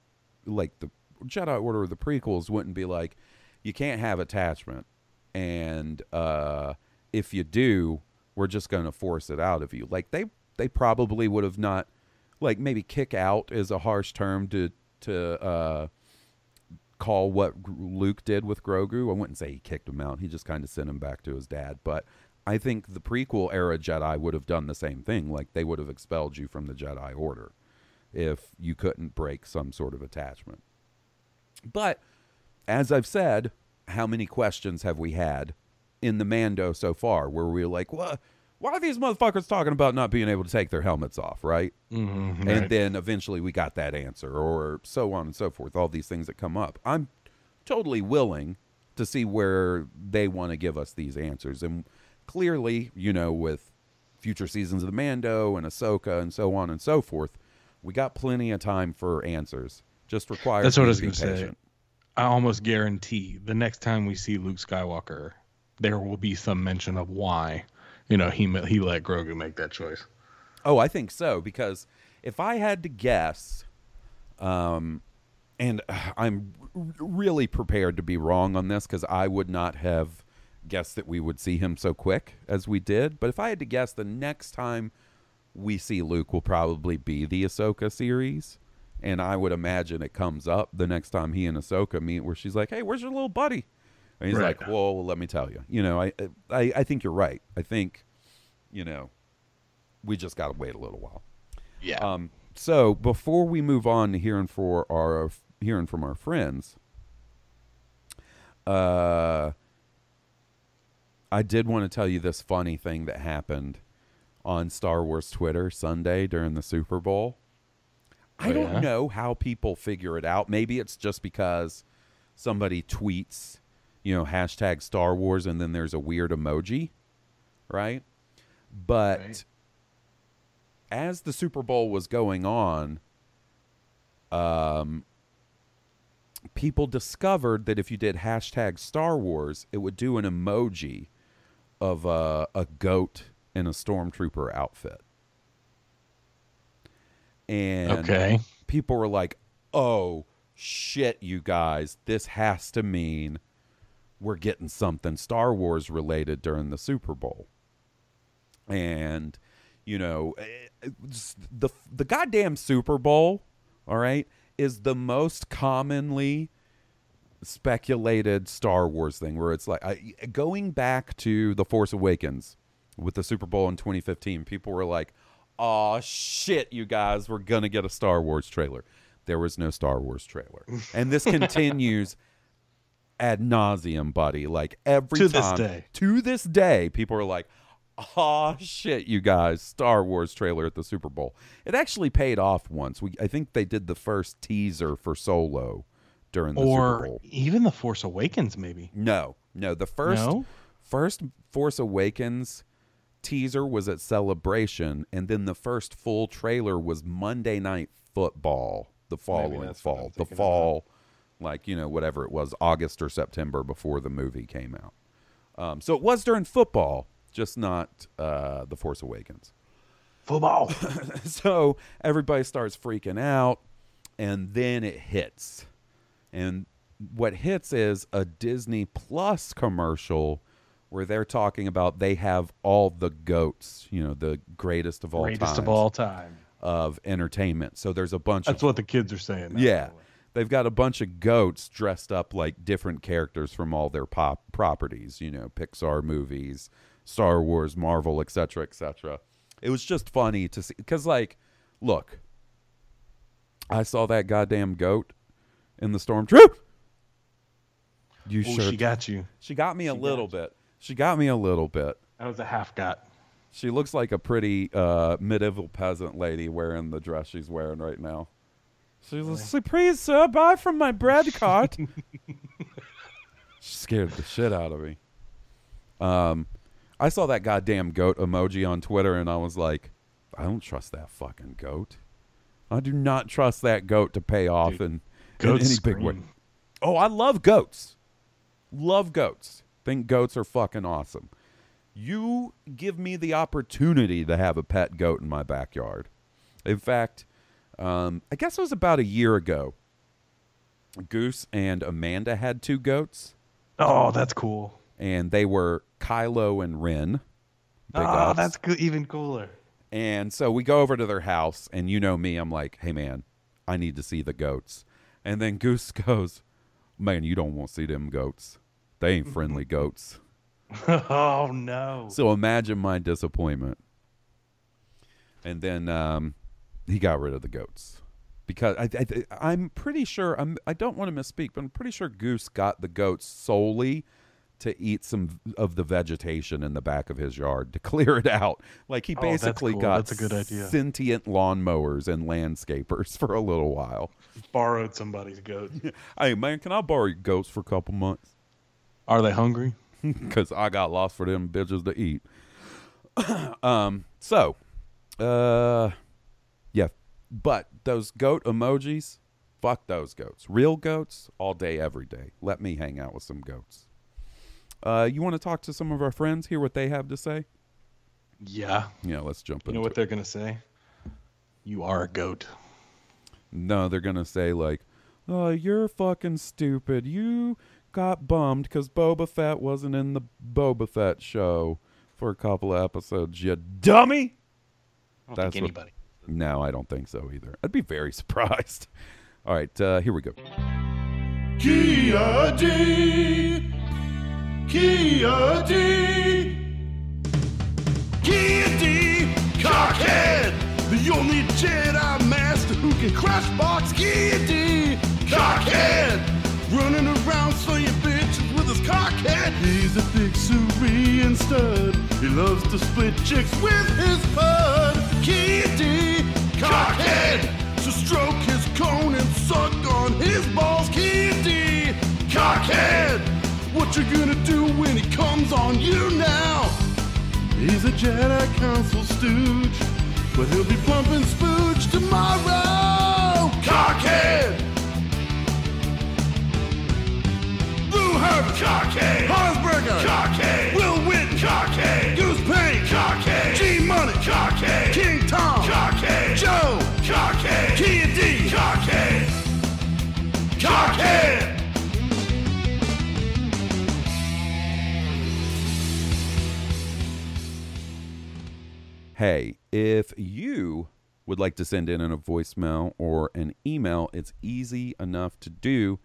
like the Jedi Order of the prequels wouldn't be like you can't have attachment, and uh, if you do, we're just going to force it out of you. Like they they probably would have not like maybe kick out is a harsh term to to uh, call what Luke did with Grogu. I wouldn't say he kicked him out. He just kind of sent him back to his dad. But I think the prequel era Jedi would have done the same thing. Like they would have expelled you from the Jedi Order if you couldn't break some sort of attachment. But as I've said, how many questions have we had in the Mando so far where we're like, what? Why are these motherfuckers talking about not being able to take their helmets off, right? Mm-hmm, and then eventually we got that answer or so on and so forth all these things that come up i'm totally willing to see where they want to give us these answers and clearly you know with future seasons of the mando and ahsoka and so on and so forth we got plenty of time for answers just requires That's what I was going to say. I almost guarantee the next time we see Luke Skywalker, there will be some mention of why, you know, he he let Grogu make that choice. Oh, I think so because if I had to guess, um, and uh, I'm really prepared to be wrong on this because I would not have guessed that we would see him so quick as we did. But if I had to guess, the next time we see Luke will probably be the Ahsoka series. And I would imagine it comes up the next time he and Ahsoka meet, where she's like, "Hey, where's your little buddy?" And he's Right. like, "Well, let me tell you. You know, I, I, I think you're right. I think, you know, we just got to wait a little while." Yeah. Um, so before we move on to hearing for our hearing from our friends, uh, I did want to tell you this funny thing that happened on Star Wars Twitter Sunday during the Super Bowl. I Oh, don't yeah? know how people figure it out. Maybe it's just because somebody tweets, you know, hashtag Star Wars and then there's a weird emoji, right? But Right. as the Super Bowl was going on, um, people discovered that if you did hashtag Star Wars, it would do an emoji of a, a goat in a stormtrooper outfit. And Okay. people were like, "Oh shit, you guys, this has to mean we're getting something Star Wars related during the Super Bowl." And you know, eh, the the goddamn Super Bowl, all right, is the most commonly speculated Star Wars thing where it's like I, going back to The Force Awakens with the Super Bowl in 2015, people were like, "Oh shit, you guys, we're to get a Star Wars trailer." There was no Star Wars trailer. And this continues ad nauseum, buddy. Like every To this day. to this day, people are like, "Oh shit, you guys! Star Wars trailer at the Super Bowl." It actually paid off once. We, I think they did the first teaser for Solo during the Super Bowl. even the Force Awakens, maybe. No, no. The first, No? first Force Awakens teaser was at Celebration, and then the first full trailer was Monday Night Football the following that's fall. The thinking fall, like you know, whatever it was, August or September before the movie came out. Um, so it was during football, just not uh, the Force Awakens. Football. so everybody starts freaking out and then it hits and what hits is a disney plus commercial where they're talking about they have all the goats you know the greatest of all Greatest of all time. of entertainment so there's a bunch That's of what the kids are saying. now, yeah they've got a bunch of goats dressed up like different characters from all their pop properties you know pixar movies star wars marvel etc etc it was just funny to see because like look i saw that goddamn goat in the stormtroop you Ooh, sure she got you. she got me a little bit she got me a little bit That was a half gut. she looks like a pretty uh, medieval peasant lady wearing the dress she's wearing right now. She's like, please, sir, buy from my bread cart. she scared the shit out of me. Um, I saw that goddamn goat emoji on Twitter, and I was like, I don't trust that fucking goat. I do not trust that goat to pay off Dude, in, in any big way. scream. Oh, I love goats. Love goats. Think goats are fucking awesome. You give me the opportunity to have a pet goat in my backyard. In fact, um, I guess it was about a year ago. Goose and Amanda had two goats, Oh, that's cool. and they were Kylo and Ren. Oh, ups. that's co- even cooler. And so we go over to their house, and you know me, I'm like, hey, man, I need to see the goats. And then Goose goes, man, you don't want to see them goats. They ain't friendly goats. oh no. So imagine my disappointment. And then um, he got rid of the goats because I, I, I'm pretty sure I'm. I don't want to misspeak, but I'm pretty sure Goose got the goats solely to eat some of the vegetation in the back of his yard to clear it out. Like he Oh, that's basically cool. got That's a good idea. sentient lawnmowers and landscapers for a little while. Borrowed somebody's goat. Hey man, can I borrow your goats for a couple months? Are they hungry? because I got lost for them bitches to eat. um, so, uh, yeah, but those goat emojis, fuck those goats. Real goats, all day, every day. Let me hang out with some goats. Uh, you want to talk to some of our friends, hear what they have to say? Yeah. Yeah, let's jump You into know what it. they're gonna say? You are a goat. No, they're gonna say like, "Oh, you're fucking stupid. You got bummed because Boba Fett wasn't in the Boba Fett show for a couple of episodes. You dummy." I don't That's think what- anybody. No, I don't think so either. I'd be very surprised. All right, uh, here we go. Kia D. Kia D. Kia D. Cockhead. The only Jedi Master who can crush box Kia D. Cockhead. Running around Stud. He loves to split chicks with his pud. Kia D. Cockhead. So stroke his cone and suck on his balls. D. Cockhead. What you gonna do when he comes on you now? He's a Jedi Council stooge, but he'll be pumping spooge tomorrow. Cockhead! Lou Herbert! Cockhead! Hansberger! Cockhead! Will Cockade. G Money. King Tom. Joe. D. Cockhead. Hey, if you would like to send in a voicemail or an email, it's easy enough to do.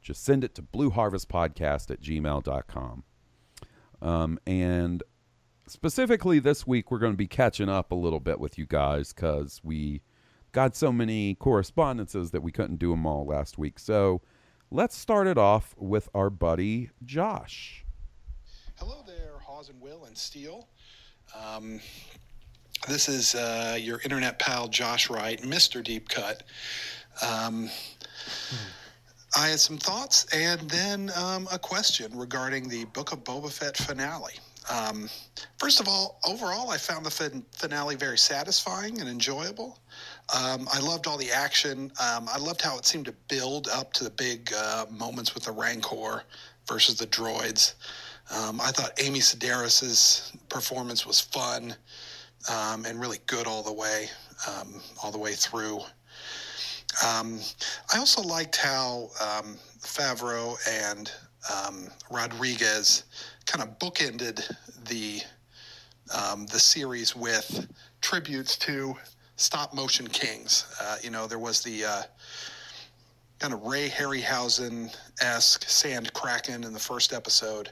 Just send it to blueharvestpodcast at gmail.com. Um, and specifically this week, we're going to be catching up a little bit with you guys because we got so many correspondences that we couldn't do them all last week. So let's start it off with our buddy Josh. Hello there, Hoss and Will and Steele. Um, this is uh, your internet pal Josh Wright, Mr. Deep Cut. Um, I had some thoughts and then um, a question regarding the Book of Boba Fett finale. Um, first of all, overall, I found the fin- finale very satisfying and enjoyable. Um, I loved all the action. Um, I loved how it seemed to build up to the big uh, moments with the Rancor versus the droids. Um, I thought Amy Sedaris's performance was fun um, and really good all the way, all the way through. Um, I also liked how um, Favreau and um, Rodriguez kind of bookended the um, the series with tributes to stop motion kings. Uh, you know, there was the uh, kind of Ray Harryhausen esque Sand Kraken in the first episode.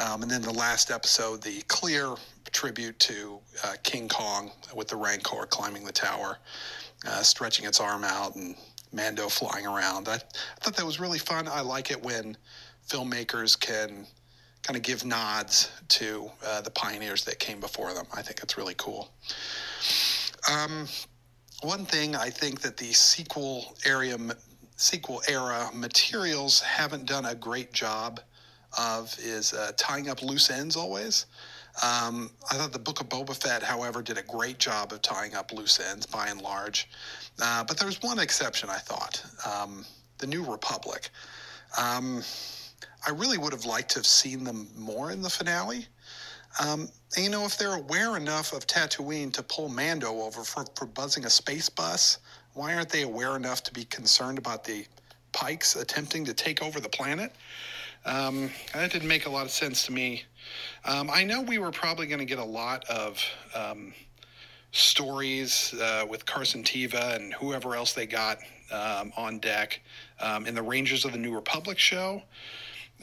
Um, and then the last episode, the clear tribute to uh, King Kong with the Rancor climbing the tower, uh, stretching its arm out, and Mando flying around. I, I thought that was really fun. I like it when filmmakers can kind of give nods to uh, the pioneers that came before them. I think it's really cool. Um, one thing I think that the sequel area sequel era materials haven't done a great job of is uh, tying up loose ends always. Um, I thought the Book of Boba Fett, however, did a great job of tying up loose ends by and large. Uh, but there was one exception, I thought um, the New Republic. Um, I really would have liked to have seen them more in the finale. Um, and, you know, if they're aware enough of Tatooine to pull Mando over for, for buzzing a space bus, why aren't they aware enough to be concerned about the Pikes attempting to take over the planet? Um, that didn't make a lot of sense to me. Um, I know we were probably going to get a lot of um, stories uh, with Carson Teva and whoever else they got um, on deck um, in the Rangers of the New Republic show,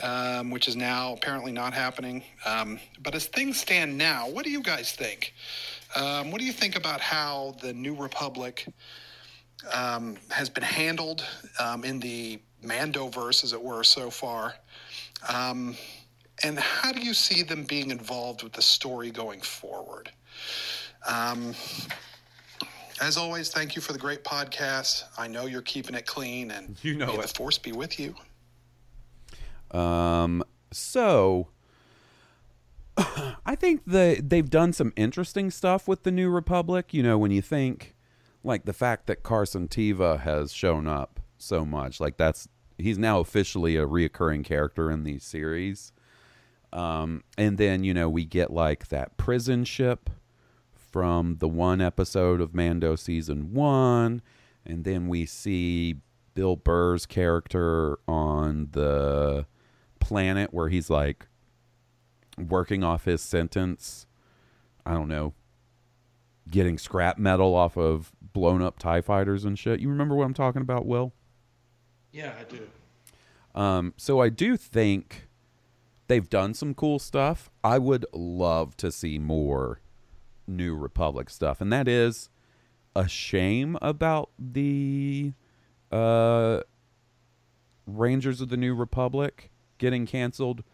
um, which is now apparently not happening. but as things stand now, what do you guys think? what do you think about how the New Republic has been handled in the Mandoverse, as it were, so far? And how do you see them being involved with the story going forward? Um, as always, thank you for the great podcast. I know you're keeping it clean, and You know may it. the force be with you. Um, so I think the they've done some interesting stuff with the New Republic. You know, when you think like the fact that Carson Teva has shown up so much, like that's he's now officially a reoccurring character in these series. Um, and then you know we get like that prison ship from the one episode of Mando season one, and then we see Bill Burr's character on the planet where he's like working off his sentence. I don't know, getting scrap metal off of blown up Tie fighters and shit. You remember what I'm talking about, Will? Yeah, I do. Um, so I do think they've done some cool stuff. I would love to see more New Republic stuff, and that is a shame about the uh, Rangers of the New Republic getting canceled.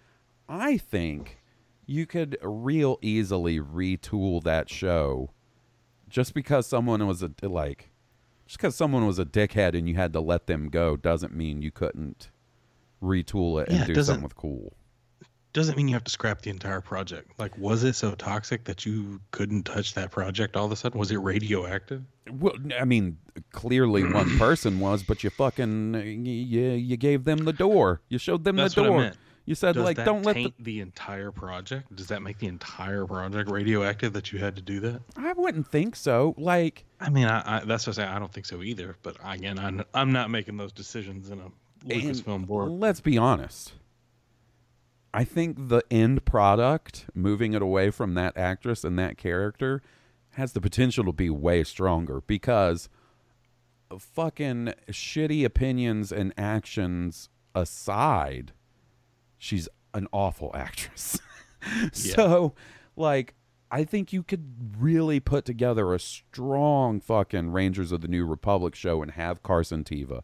I think you could real easily retool that show just because someone was a like just because someone was a dickhead and you had to let them go doesn't mean you couldn't retool it and Yeah, it do something with cool. Doesn't mean you have to scrap the entire project. Like, was it so toxic that you couldn't touch that project all of a sudden? Was it radioactive? Well, I mean, clearly one person was, but you fucking you, you gave them the door. You showed them That's the what I door. meant. You said Does like, don't let the. the entire project? Does that make the entire project radioactive that you had to do that? I wouldn't think so. Like, I mean, I, I that's what I say. I don't think so either. But again, I'm, I'm not making those decisions in a Lucasfilm board. let's be honest. I think the end product, moving it away from that actress and that character, has the potential to be way stronger because fucking shitty opinions and actions aside, she's an awful actress. so, like, I think you could really put together a strong fucking Rangers of the New Republic show and have Carson Teva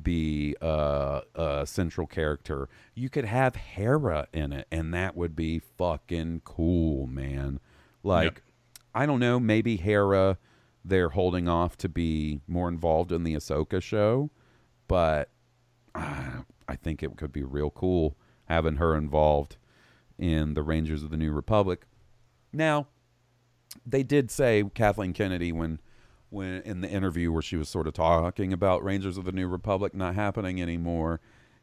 be uh, a central character. You could have Hera in it, and that would be fucking cool, man. Like, I don't know, maybe Hera they're holding off to be more involved in the Ahsoka show, but uh, I think it could be real cool having her involved in the Rangers of the New Republic. Now, they did say Kathleen Kennedy when when in the interview where she was sort of talking about Rangers of the New Republic not happening anymore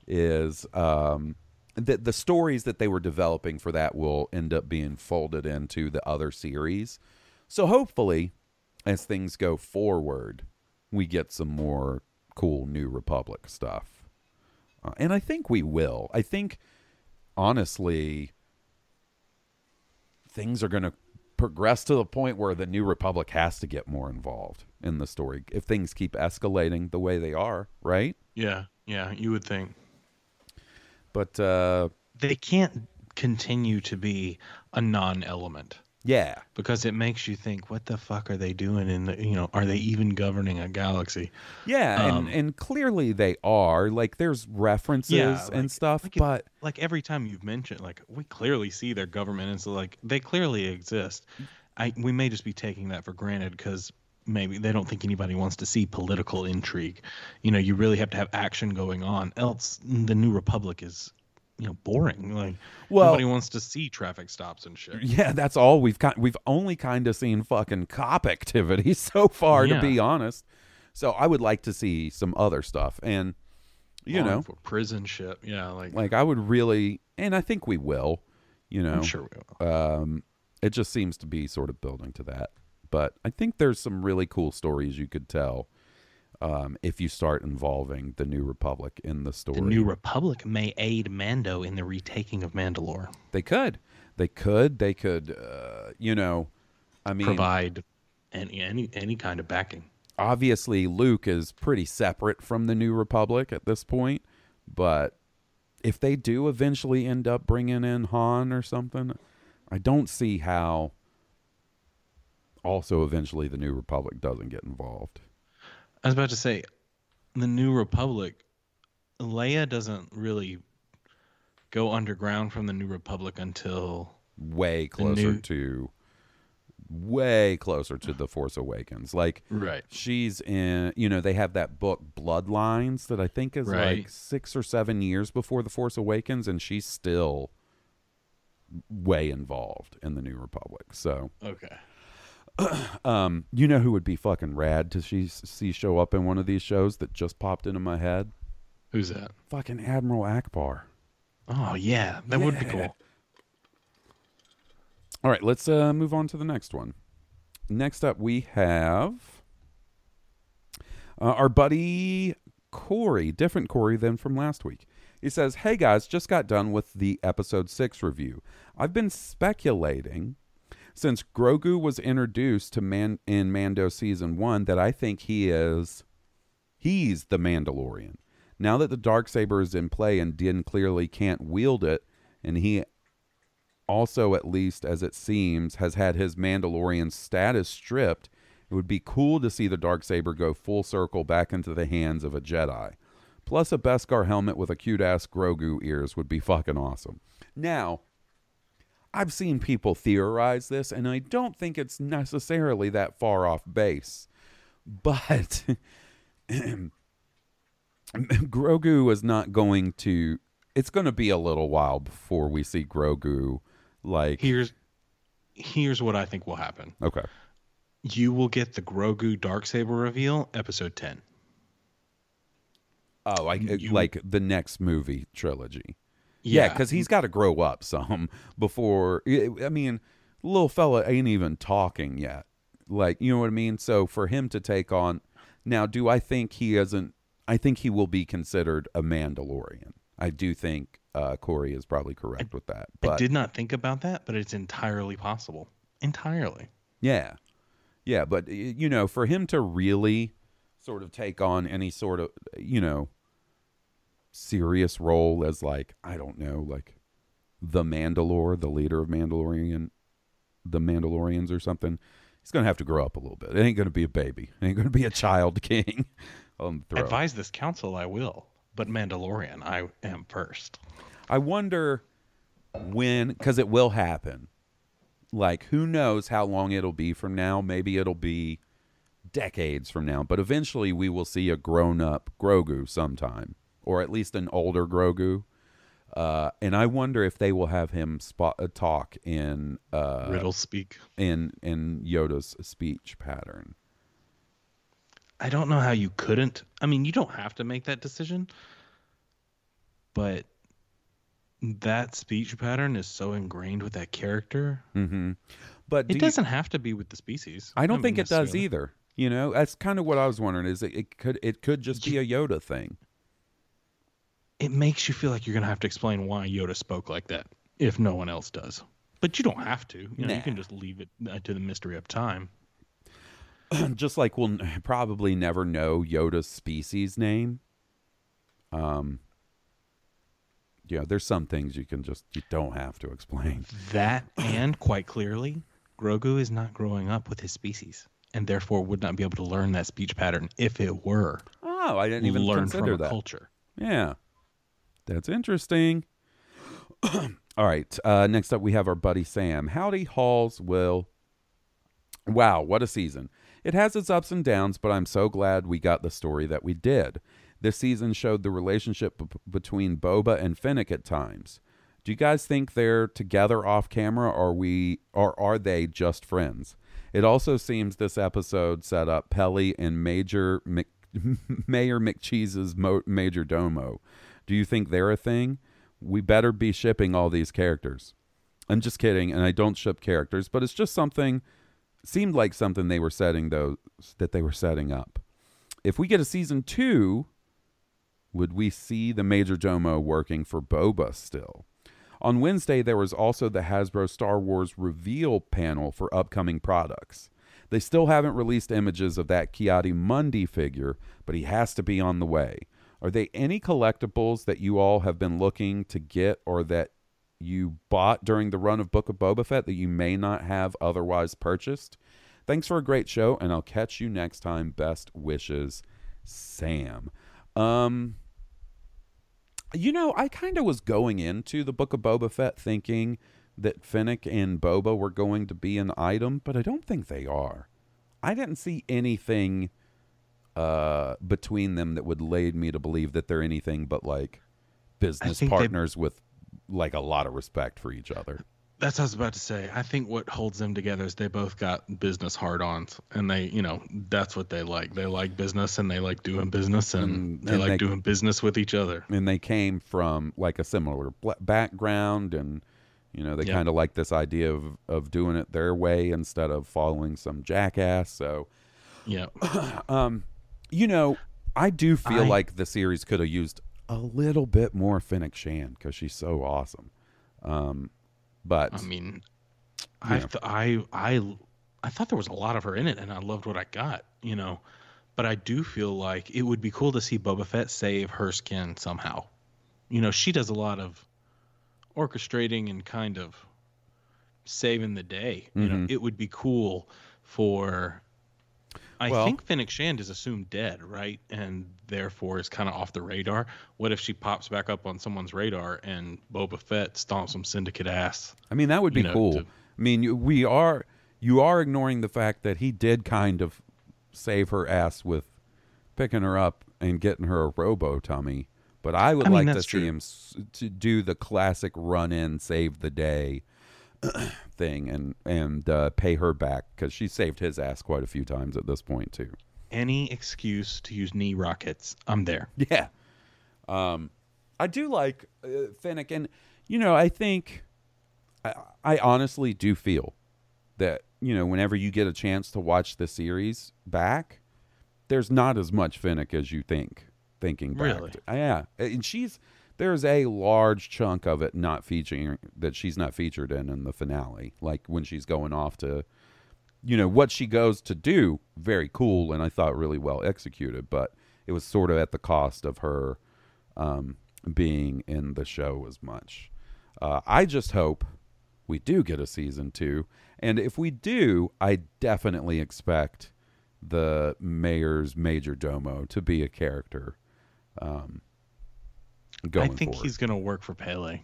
is um, that the stories that they were developing for that will end up being folded into the other series. So hopefully, as things go forward, we get some more cool New Republic stuff. Uh, and I think we will. I think, honestly, things are going to progress to the point where the New Republic has to get more involved in the story if things keep escalating the way they are, right? Yeah, yeah, you would think. But uh, they can't continue to be a non-element. Yeah, because it makes you think, what the fuck are they doing? In the, you know, are they even governing a galaxy? Yeah, um, and and clearly they are. Like, there's references yeah, like, and stuff, like but it, like every time you've mentioned, like we clearly see their government, and so like they clearly exist. I we may just be taking that for granted because maybe they don't think anybody wants to see political intrigue. You know, you really have to have action going on. Else, the New Republic is you know boring. Like well, nobody wants to see traffic stops and shit. Yeah, that's all we've kind. We've only kind of seen fucking cop activity so far, yeah. to be honest. So I would like to see some other stuff, and you know, prison shit. Yeah, like like I would really, and I think we will. You know, I'm sure we will. Um, it just seems to be sort of building to that, but I think there's some really cool stories you could tell um, if you start involving the New Republic in the story. The New Republic may aid Mando in the retaking of Mandalore. They could. They could. They could. Uh, you know, I mean, provide any any any kind of backing. Obviously, Luke is pretty separate from the New Republic at this point, but if they do eventually end up bringing in Han or something, I don't see how. Also, eventually, the New Republic doesn't get involved. I was about to say, the New Republic, Leia doesn't really go underground from the New Republic until way closer new... to way closer to the Force Awakens. Like right. she's in you know, they have that book Bloodlines that I think is right. like 6 or 7 years before the Force Awakens and she's still way involved in the New Republic. So Okay. um, you know who would be fucking rad to see, see show up in one of these shows that just popped into my head? Who's that? Fucking Admiral Ackbar. Oh yeah, that yeah. would be cool. All right, let's uh, move on to the next one. Next up, we have uh, our buddy Corey, different Corey than from last week. He says, Hey guys, just got done with the episode 6 review. I've been speculating since Grogu was introduced to Man in Mando season 1 that I think he is he's the Mandalorian. Now that the dark saber is in play and Din clearly can't wield it and he also at least as it seems has had his Mandalorian status stripped, it would be cool to see the dark saber go full circle back into the hands of a Jedi. Plus a Beskar helmet with a cute ass Grogu ears would be fucking awesome. Now, I've seen people theorize this, and I don't think it's necessarily that far off base. But Grogu is not going to. It's going to be a little while before we see Grogu. Like here's here's what I think will happen. Okay. You will get the Grogu dark saber reveal, episode ten. Oh, like you, like the next movie trilogy. Yeah, because yeah, he's got to grow up some before. I mean, little fella ain't even talking yet. Like, you know what I mean? So for him to take on now, do I think he isn't? I think he will be considered a Mandalorian. I do think uh, Corey is probably correct I, with that. But I did not think about that, but it's entirely possible. Entirely. Yeah, Yeah, but you know, for him to really sort of take on any sort of you know serious role as like I don't know, like the Mandalore, the leader of Mandalorian, the Mandalorians or something. He's gonna have to grow up a little bit. It ain't gonna be a baby. It ain't gonna be a child king on the throne. Advise this council, I will. But Mandalorian, I am first. I wonder when, because it will happen. Like, who knows how long it'll be from now? Maybe it'll be decades from now, but eventually we will see a grown up Grogu sometime, or at least an older Grogu. Uh, and I wonder if they will have him spot uh, talk in uh, Riddle speak. in in Yoda's speech pattern. I don't know how you couldn't. I mean, you don't have to make that decision, but that speech pattern is so ingrained with that character. hmm But do It you- doesn't have to be with the species. I don't mean, think it does either. You know, that's kind of what I was wondering. Is it, it could it could just be a Yoda thing? It makes you feel like you're gonna have to explain why Yoda spoke like that if no one else does. But you don't have to. You know, Nah. you can just leave it uh, to the mystery of time. just like we'll probably never know Yoda's species name. Um, yeah, there's some things you can just you don't have to explain. That and quite clearly, Grogu is not growing up with his species, and therefore would not be able to learn that speech pattern if it were Oh, I didn't even learn consider from that. culture. Yeah, that's interesting. All right, uh, next up we have our buddy Sam. Howdy, Hoss. Will. Wow, what a season! It has its ups and downs, but I'm so glad we got the story that we did. This season showed the relationship b- between Boba and Fennec at times. Do you guys think they're together off camera, or we, or are they just friends? It also seems this episode set up Peli and Major Mc, Mayor McCheese's mo- Major Domo. Do you think they're a thing? We better be shipping all these characters. I'm just kidding, and I don't ship characters, but it's just something seemed like something they were setting those that they were setting up. If we get a season two, would we see the Major Domo working for Boba still? On Wednesday, there was also the Hasbro Star Wars reveal panel for upcoming products. They still haven't released images of that Ki-Adi-Mundi figure, but he has to be on the way. Are they any collectibles that you all have been looking to get or that you bought during the run of Book of Boba Fett that you may not have otherwise purchased? Thanks for a great show, and I'll catch you next time. Best wishes, Sam. Um, you know, I kind of was going into the Book of Boba Fett thinking that Fennec and Boba were going to be an item, but I don't think they are. I didn't see anything uh, between them that would lead me to believe that they're anything but like business think they- partners with like a lot of respect for each other. That's what I was about to say. I think what holds them together is they both got business hard-ons, and they, you know, that's what they like. They like business, and they like doing business, and Mm, they and like they- doing business with each other. and they came from like a similar background and you know they Yeah. kind of like this idea of of doing it their way instead of following some jackass so Yeah, um you know i do feel I- like the series could have used a little bit more Fennec Shand because she's so awesome um but I mean, I, th- I, I, I thought there was a lot of her in it, and I loved what I got. You know, but I do feel like it would be cool to see Boba Fett save her skin somehow. You know, she does a lot of orchestrating and kind of saving the day. You know, Mhm. it would be cool for. I Well- think Fennec Shand is assumed dead, right? And therefore is kind of off the radar. What if she pops back up on someone's radar and Boba Fett stomps some syndicate ass? I mean, that would be you know, cool. to- I mean, we are you are ignoring the fact that he did kind of save her ass with picking her up and getting her a robo tummy. But I would I mean, like to see true. him s- to do the classic run in, save the day thing, and and uh, pay her back because she saved his ass quite a few times at this point too. any excuse to use knee rockets, I'm there. Yeah. Um, I do like uh, Fennec, and you know, I think I, I honestly do feel that you know, whenever you get a chance to watch the series back, there's not as much Fennec as you think. Thinking back, Really? yeah, and she's there's a large chunk of it not featuring that she's not featured in in the finale, like when she's going off to you know what she goes to do very cool and i thought really well executed but it was sort of at the cost of her um, being in the show as much. Uh, i just hope we do get a season two. And if we do i definitely expect the mayor's major domo to be a character um, going I think forward. he's gonna work for Peli.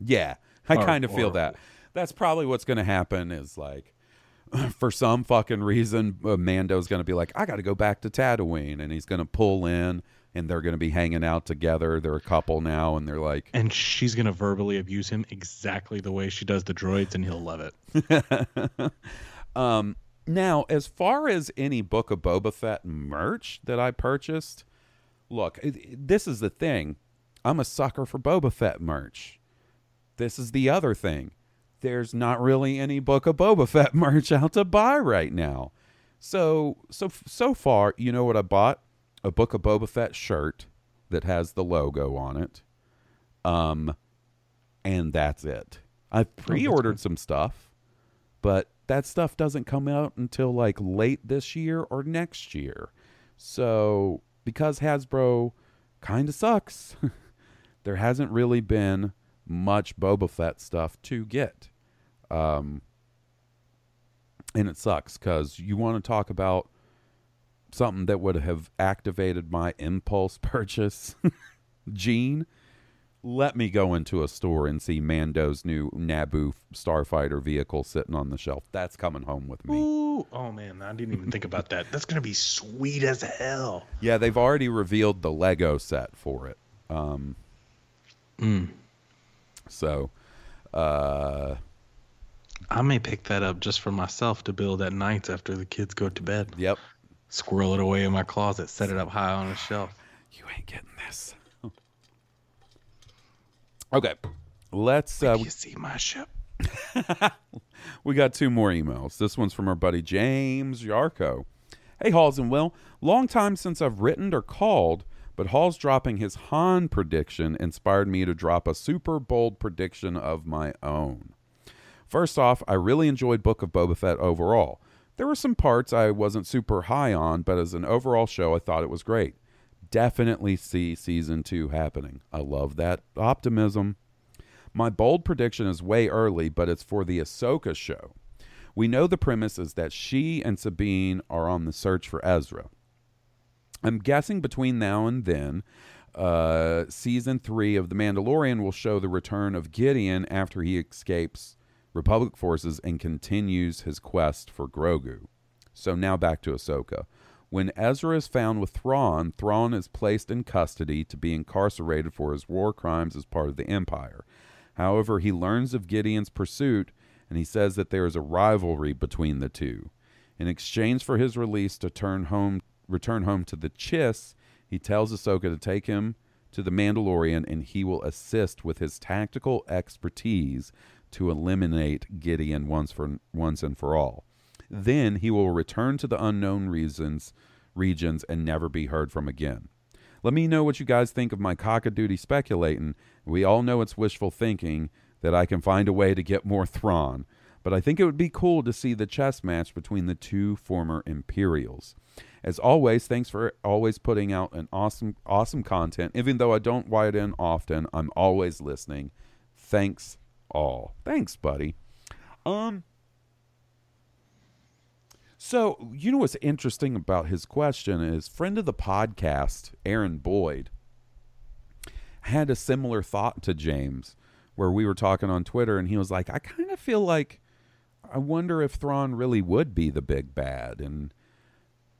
Yeah, I kind of feel that. That's probably what's going to happen. Is like, for some fucking reason, uh, Mando's going to be like, I got to go back to Tatooine, and he's going to pull in, and they're going to be hanging out together. They're a couple now, and they're like, And she's gonna verbally abuse him exactly the way she does the droids, and he'll love it. um, now as far as any Book of Boba Fett merch that I purchased, look, it- it- this is the thing. I'm a sucker for Boba Fett merch. This is the other thing. There's not really any Book of Boba Fett merch out to buy right now. So so so far, you know what I bought? A Book of Boba Fett shirt that has the logo on it. Um and that's it. I've pre-ordered some stuff, but that stuff doesn't come out until like late this year or next year. So, because Hasbro kind of sucks, there hasn't really been much Boba Fett stuff to get. Um, and it sucks because you want to talk about something that would have activated my impulse purchase gene. Let me go into a store and see Mando's new Naboo starfighter vehicle sitting on the shelf. That's coming home with me. Ooh, oh man, I didn't even think about that. That's gonna be sweet as hell. Yeah, they've already revealed the Lego set for it. Um, Mm. so, uh, I may pick that up just for myself to build at nights after the kids go to bed. yep. Squirrel it away in my closet, set it up high on a shelf. You ain't getting this. Okay, let's. Uh, you see my ship? we got two more emails. This one's from our buddy James Yarko. Hey, Hoss and Will. Long time since I've written or called, but Hoss's dropping his Han prediction inspired me to drop a super bold prediction of my own. First off, I really enjoyed Book of Boba Fett overall. There were some parts I wasn't super high on, but as an overall show, I thought it was great. Definitely see season two happening. I love that optimism. My bold prediction is way early, but it's for the Ahsoka show. We know the premise is that she and Sabine are on the search for Ezra. I'm guessing between now and then, uh, season three of The Mandalorian will show the return of Gideon after he escapes Republic forces and continues his quest for Grogu. So now back to Ahsoka. When Ezra is found with Thrawn, Thrawn is placed in custody to be incarcerated for his war crimes as part of the Empire. However, he learns of Gideon's pursuit and he says that there is a rivalry between the two. In exchange for his release to turn home, return home to the Chiss, he tells Ahsoka to take him to the Mandalorian and he will assist with his tactical expertise to eliminate Gideon once for once and for all. Then he will return to the unknown reasons regions and never be heard from again. Let me know what you guys think of my cockadoodie speculating. We all know it's wishful thinking that I can find a way to get more Thrawn, but I think it would be cool to see the chess match between the two former Imperials. As always, thanks for always putting out an awesome, awesome content. Even though I don't write in often, I'm always listening. Thanks all. Thanks, buddy. Um. So you know what's interesting about his question is friend of the podcast, Aaron Boyd, had a similar thought to James, where we were talking on Twitter, and he was like, "I kind of feel like, I wonder if Thrawn really would be the big bad," and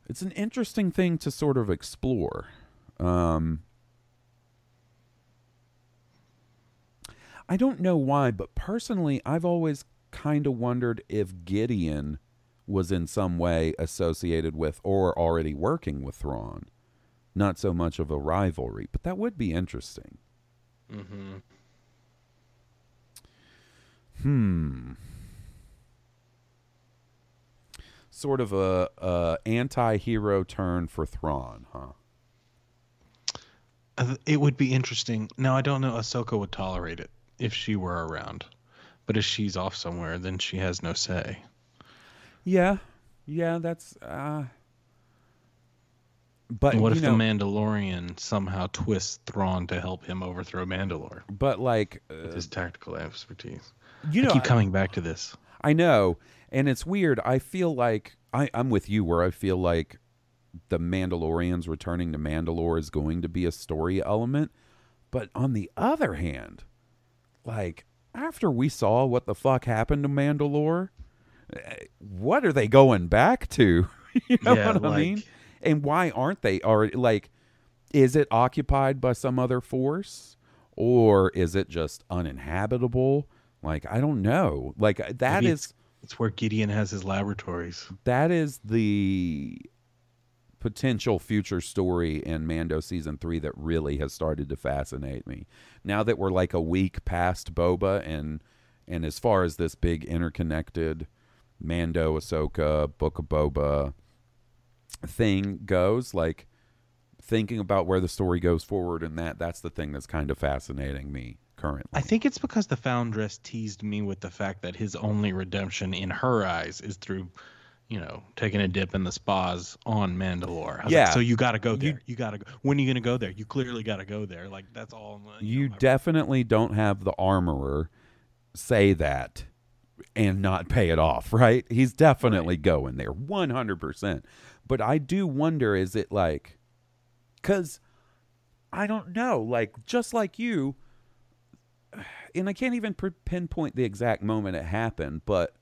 it's an interesting thing to sort of explore. Um, I don't know why, but personally, I've always kind of wondered if Gideon was in some way associated with or already working with Thrawn. Not so much of a rivalry, but that would be interesting. Mm-hmm. Hmm. Sort of a, a anti-hero turn for Thrawn, huh? Uh, It would be interesting. Now I don't know. Ahsoka would tolerate it if she were around, but if she's off somewhere, then she has no say. Yeah, yeah, that's. uh But what if know, the Mandalorian somehow twists Thrawn to help him overthrow Mandalore But like, with uh, his tactical expertise? you know, I keep I- coming back to this. I know, and it's weird. I feel like I, I'm with you, where I feel like the Mandalorians returning to Mandalore is going to be a story element. But on the other hand, like after we saw what the fuck happened to Mandalore, what are they going back to? you know Yeah, what I mean? And why aren't they? Are like, is it occupied by some other force, or is it just uninhabitable? Like I don't know. Like uh, that is. It's, it's where Gideon has his laboratories. that is the potential future story in Mando season three that really has started to fascinate me. Now that we're like a week past Boba and and as far as this big interconnected Mando, Ahsoka, Book of Boba thing goes, like thinking about where the story goes forward and that that's the thing that's kind of fascinating me currently. I think it's because the Foundress teased me with the fact that his only redemption in her eyes is through, you know, taking a dip in the spas on Mandalore. Yeah. like, so you got to go You- there. You, got to go. When are you going to go there? You clearly got to go there. Like that's all. you know, definitely don't have the armorer say that and not pay it off, right? He's definitely going there 100%. But I do wonder is it like cuz I don't know, like just like you and I can't even pinpoint the exact moment it happened, but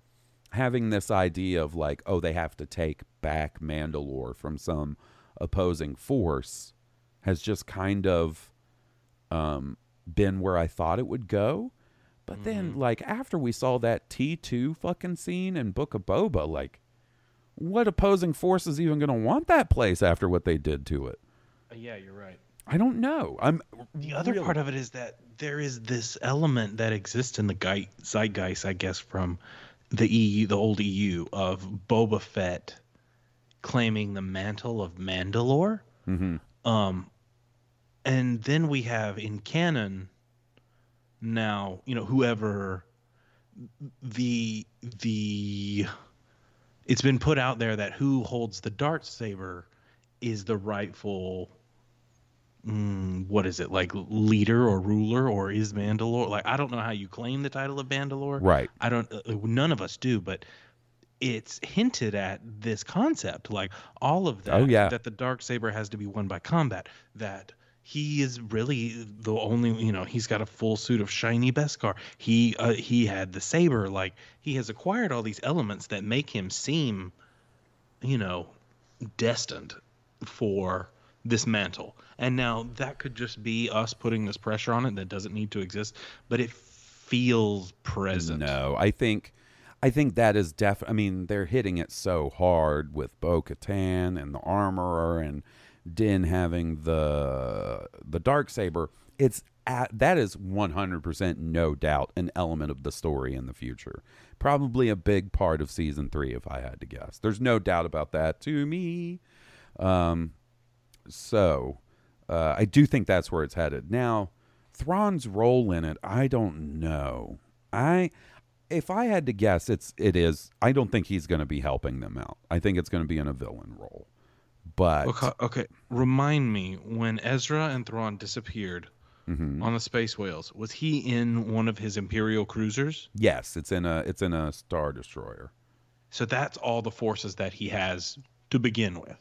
having this idea of like, oh, they have to take back Mandalore from some opposing force has just kind of um, been where I thought it would go. But then, like, after we saw that T2 fucking scene in Book of Boba, like, what opposing force is even going to want that place after what they did to it? yeah, you're right. I don't know. I'm The other really- part of it is that there is this element that exists in the gui- zeitgeist, I guess, from the EU, the old EU, of Boba Fett claiming the mantle of Mandalore. Mhm. Um, and then we have in canon now, you know, whoever the the it's been put out there that who holds the dark saber is the rightful mm, what is it like leader or ruler or is Mandalore like I don't know how you claim the title of Mandalore Right. I don't uh, none of us do but it's hinted at this concept like all of that Oh, yeah. that the dark saber has to be won by combat that he is really the only you know he's got a full suit of shiny beskar he uh, he had the saber like he has acquired all these elements that make him seem you know destined for this mantle. And now that could just be us putting this pressure on it that doesn't need to exist but it feels present. No, I think I think that is def I mean, they're hitting it so hard with Bo Katan and the armorer and Din having the the dark saber. It's at, that is 100% no doubt an element of the story in the future. Probably a big part of season 3 if I had to guess. There's no doubt about that to me. Um so uh, I do think that's where it's headed. Now, Thrawn's role in it, I don't know. I if I had to guess, it's it is. I don't think he's going to be helping them out. I think it's going to be in a villain role. But okay, okay remind me when ezra and thrawn disappeared Mhm. on the space whales was he in one of his imperial cruisers yes, it's in a it's in a star destroyer. so that's all the forces that he has to begin with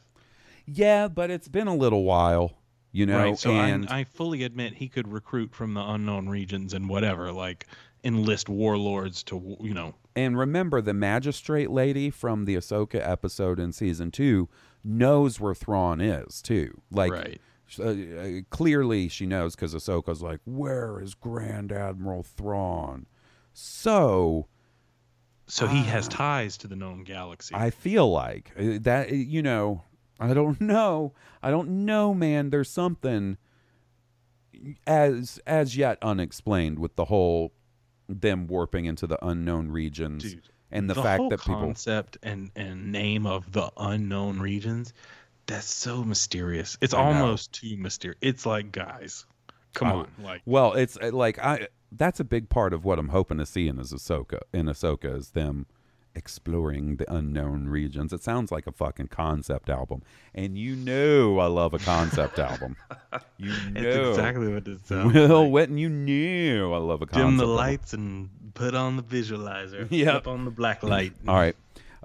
Yeah, but it's been a little while, you know. right so and I, I fully admit he could recruit from the unknown regions and whatever like enlist warlords to you know And remember, the magistrate lady from the Ahsoka episode in season two knows where Thrawn is too. Like, Right. uh, uh, clearly she knows because Ahsoka's like, "Where is Grand Admiral Thrawn?" So so he has ties to the known galaxy I feel like uh, that. You know, I don't know. I don't know, man. There's something as as yet unexplained with the whole them warping into the unknown regions Dude, and the, the fact whole that people concept and and name of the unknown regions that's so mysterious. It's I know. almost too mysterious it's like guys. Come I- on. like Well, it's uh, like I that's a big part of what I'm hoping to see in is Ahsoka in Ahsoka is them exploring the unknown regions. It sounds like a fucking concept album, and you know I love a concept album. You know It's exactly what it sounds Will like. Witten, you knew I love a concept. Dim the album. lights and put on the visualizer. Yep. Flip on the black light. All right.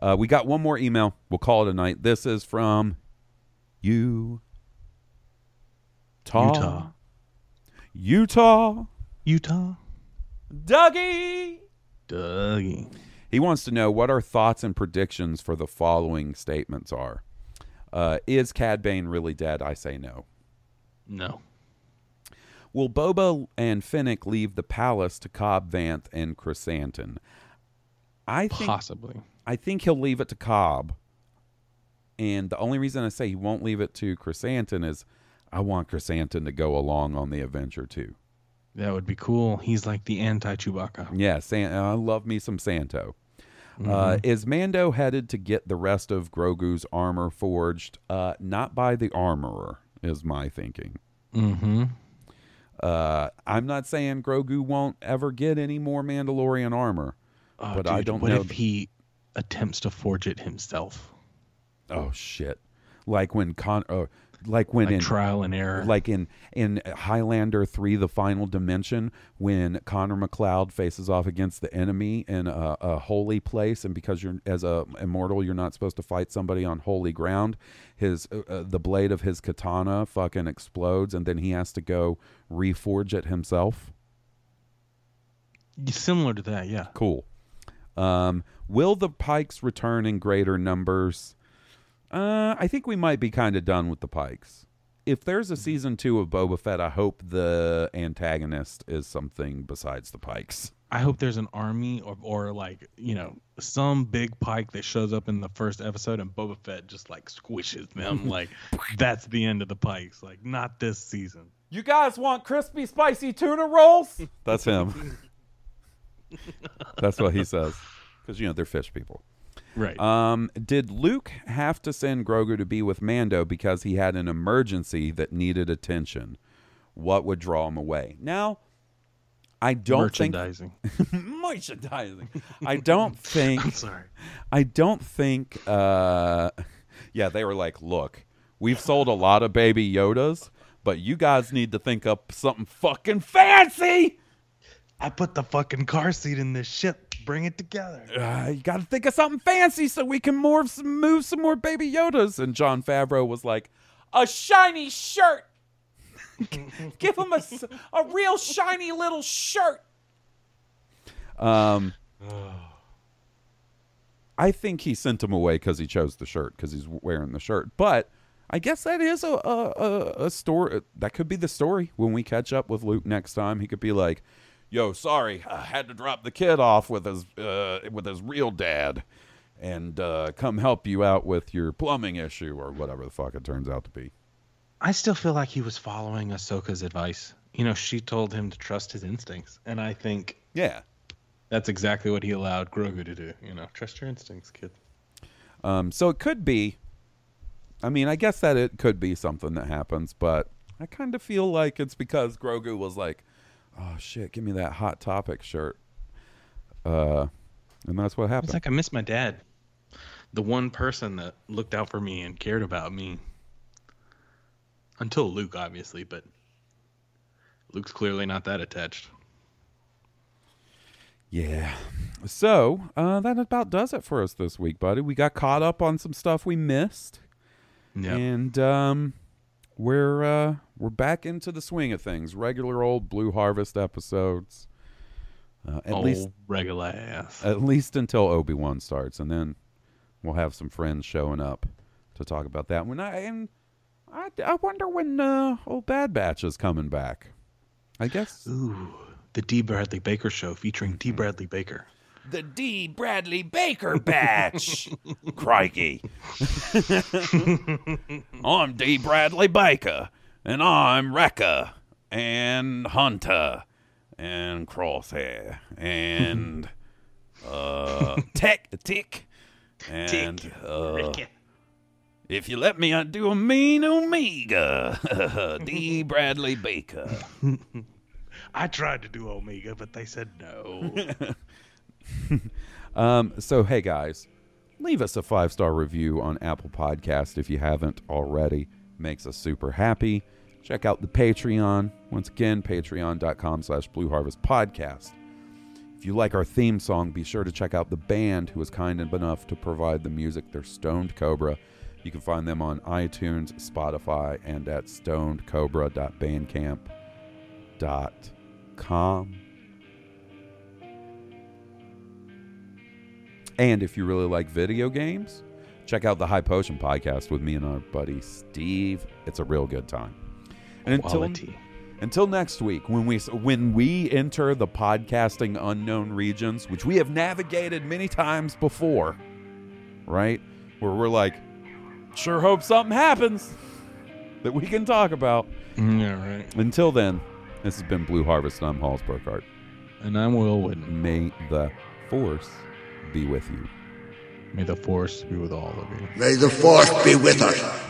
Uh, we got one more email. We'll call it a night. This is from you. Utah. Utah. Utah. Dougie. Dougie. He wants to know what our thoughts and predictions for the following statements are. Uh, is Cad Bane really dead? I say no. No. Will Boba and Fennec leave the palace to Cobb Vanth and Chrysanthemum? I think Possibly. I think he'll leave it to Cobb. And the only reason I say he won't leave it to Chrysanthemum is I want Chrysanthemum to go along on the adventure too. That would be cool. He's like the anti Chewbacca. Yeah, San- I love me some Santo. Mm-hmm. Uh, is Mando headed to get the rest of Grogu's armor forged? Uh, not by the armorer, is my thinking. Mm-hmm. Uh, I'm not saying Grogu won't ever get any more Mandalorian armor, but I don't what know. if he attempts to forge it himself? oh shit! Like when Con, uh, like when Like in trial and error. like in in Highlander three, the final dimension, when Connor MacLeod faces off against the enemy in a, a holy place, and because you're as a immortal, you're not supposed to fight somebody on holy ground. His uh, uh, the blade of his katana fucking explodes, and then he has to go reforge it himself. Similar to that, yeah. Cool. Um, will the Pikes return in greater numbers? Uh, I think we might be kind of done with the Pikes. If there's a season two of Boba Fett, I hope the antagonist is something besides the Pikes. I hope there's an army or, or like, you know, some big pike that shows up in the first episode and Boba Fett just like squishes them. like, that's the end of the pikes. Like, not this season. You guys want crispy, spicy tuna rolls? That's him. That's what he says. Because, you know, they're fish people. Right. Um, did Luke have to send Grogu to be with Mando because he had an emergency that needed attention? What would draw him away? Now, I don't think Merchandising. merchandising. I don't think. I'm sorry. I don't think. Uh, yeah, they were like, "Look, we've sold a lot of Baby Yodas, but you guys need to think up something fucking fancy. I put the fucking car seat in this ship. Bring it together. Uh, you got to think of something fancy so we can morph some, move some more Baby Yodas." And Jon Favreau was like, "A shiny shirt." Give him a, a real shiny little shirt. Um, I think he sent him away because he chose the shirt because he's wearing the shirt. But I guess that is a a, a, a story. That could be the story when we catch up with Luke next time. He could be like, "Yo, sorry, I had to drop the kid off with his uh, with his real dad." And uh, come help you out with your plumbing issue or whatever the fuck it turns out to be. I still feel like he was following Ahsoka's advice. You know, she told him to trust his instincts. And I think Yeah, that's exactly what he allowed Grogu to do. You know, trust your instincts, kid. Um, so it could be. I mean, I guess that it could be something that happens, but I kind of feel like it's because Grogu was like, "Oh shit, give me that hot topic shirt," uh, and that's what happened. It's like I miss my dad. The one person that looked out for me and cared about me. Until Luke, obviously, but Luke's clearly not that attached. yeah. So uh, that about does it for us this week, buddy. We got caught up on some stuff we missed, Yeah. and um, we're uh, we're back into the swing of things. Regular old Blue Harvest episodes. Uh, at Old least regular ass. at least until Obi Wan starts, and then we'll have some friends showing up to talk about that. When I and I, I wonder when uh, old Bad Batch is coming back. I guess Ooh, the D. Bradley Baker show featuring D. Bradley Baker. The D. Bradley Baker batch. Crikey! I'm D. Bradley Baker, and I'm Wrecker, and Hunter, and Crosshair, and uh, Tech Tick, and uh, if you let me, I'd do a mean Omega. D. Bradley Baker. I tried to do Omega, but they said no. Um, so hey guys, leave us a five star review on Apple Podcast if you haven't already. Makes us super happy. Check out the Patreon. Once again, patreon.com slash Blue Harvest Podcast. If you like our theme song, be sure to check out the band who was kind enough to provide the music. They're Stoned Cobra. You can find them on iTunes, Spotify, and at stonedcobra.bandcamp.com. And if you really like video games, check out the High Potion podcast with me and our buddy Steve. It's a real good time. And until Quality. until next week, when we when we enter the podcasting unknown regions, which we have navigated many times before, right? Where we're like, sure hope something happens that we can talk about. Mm, Yeah, right. Until then, this has been Blue Harvest. and I'm Hoss Burkhart. And I'm Will Whitten. May the force be with you. May the force be with all of you. May the force be with us.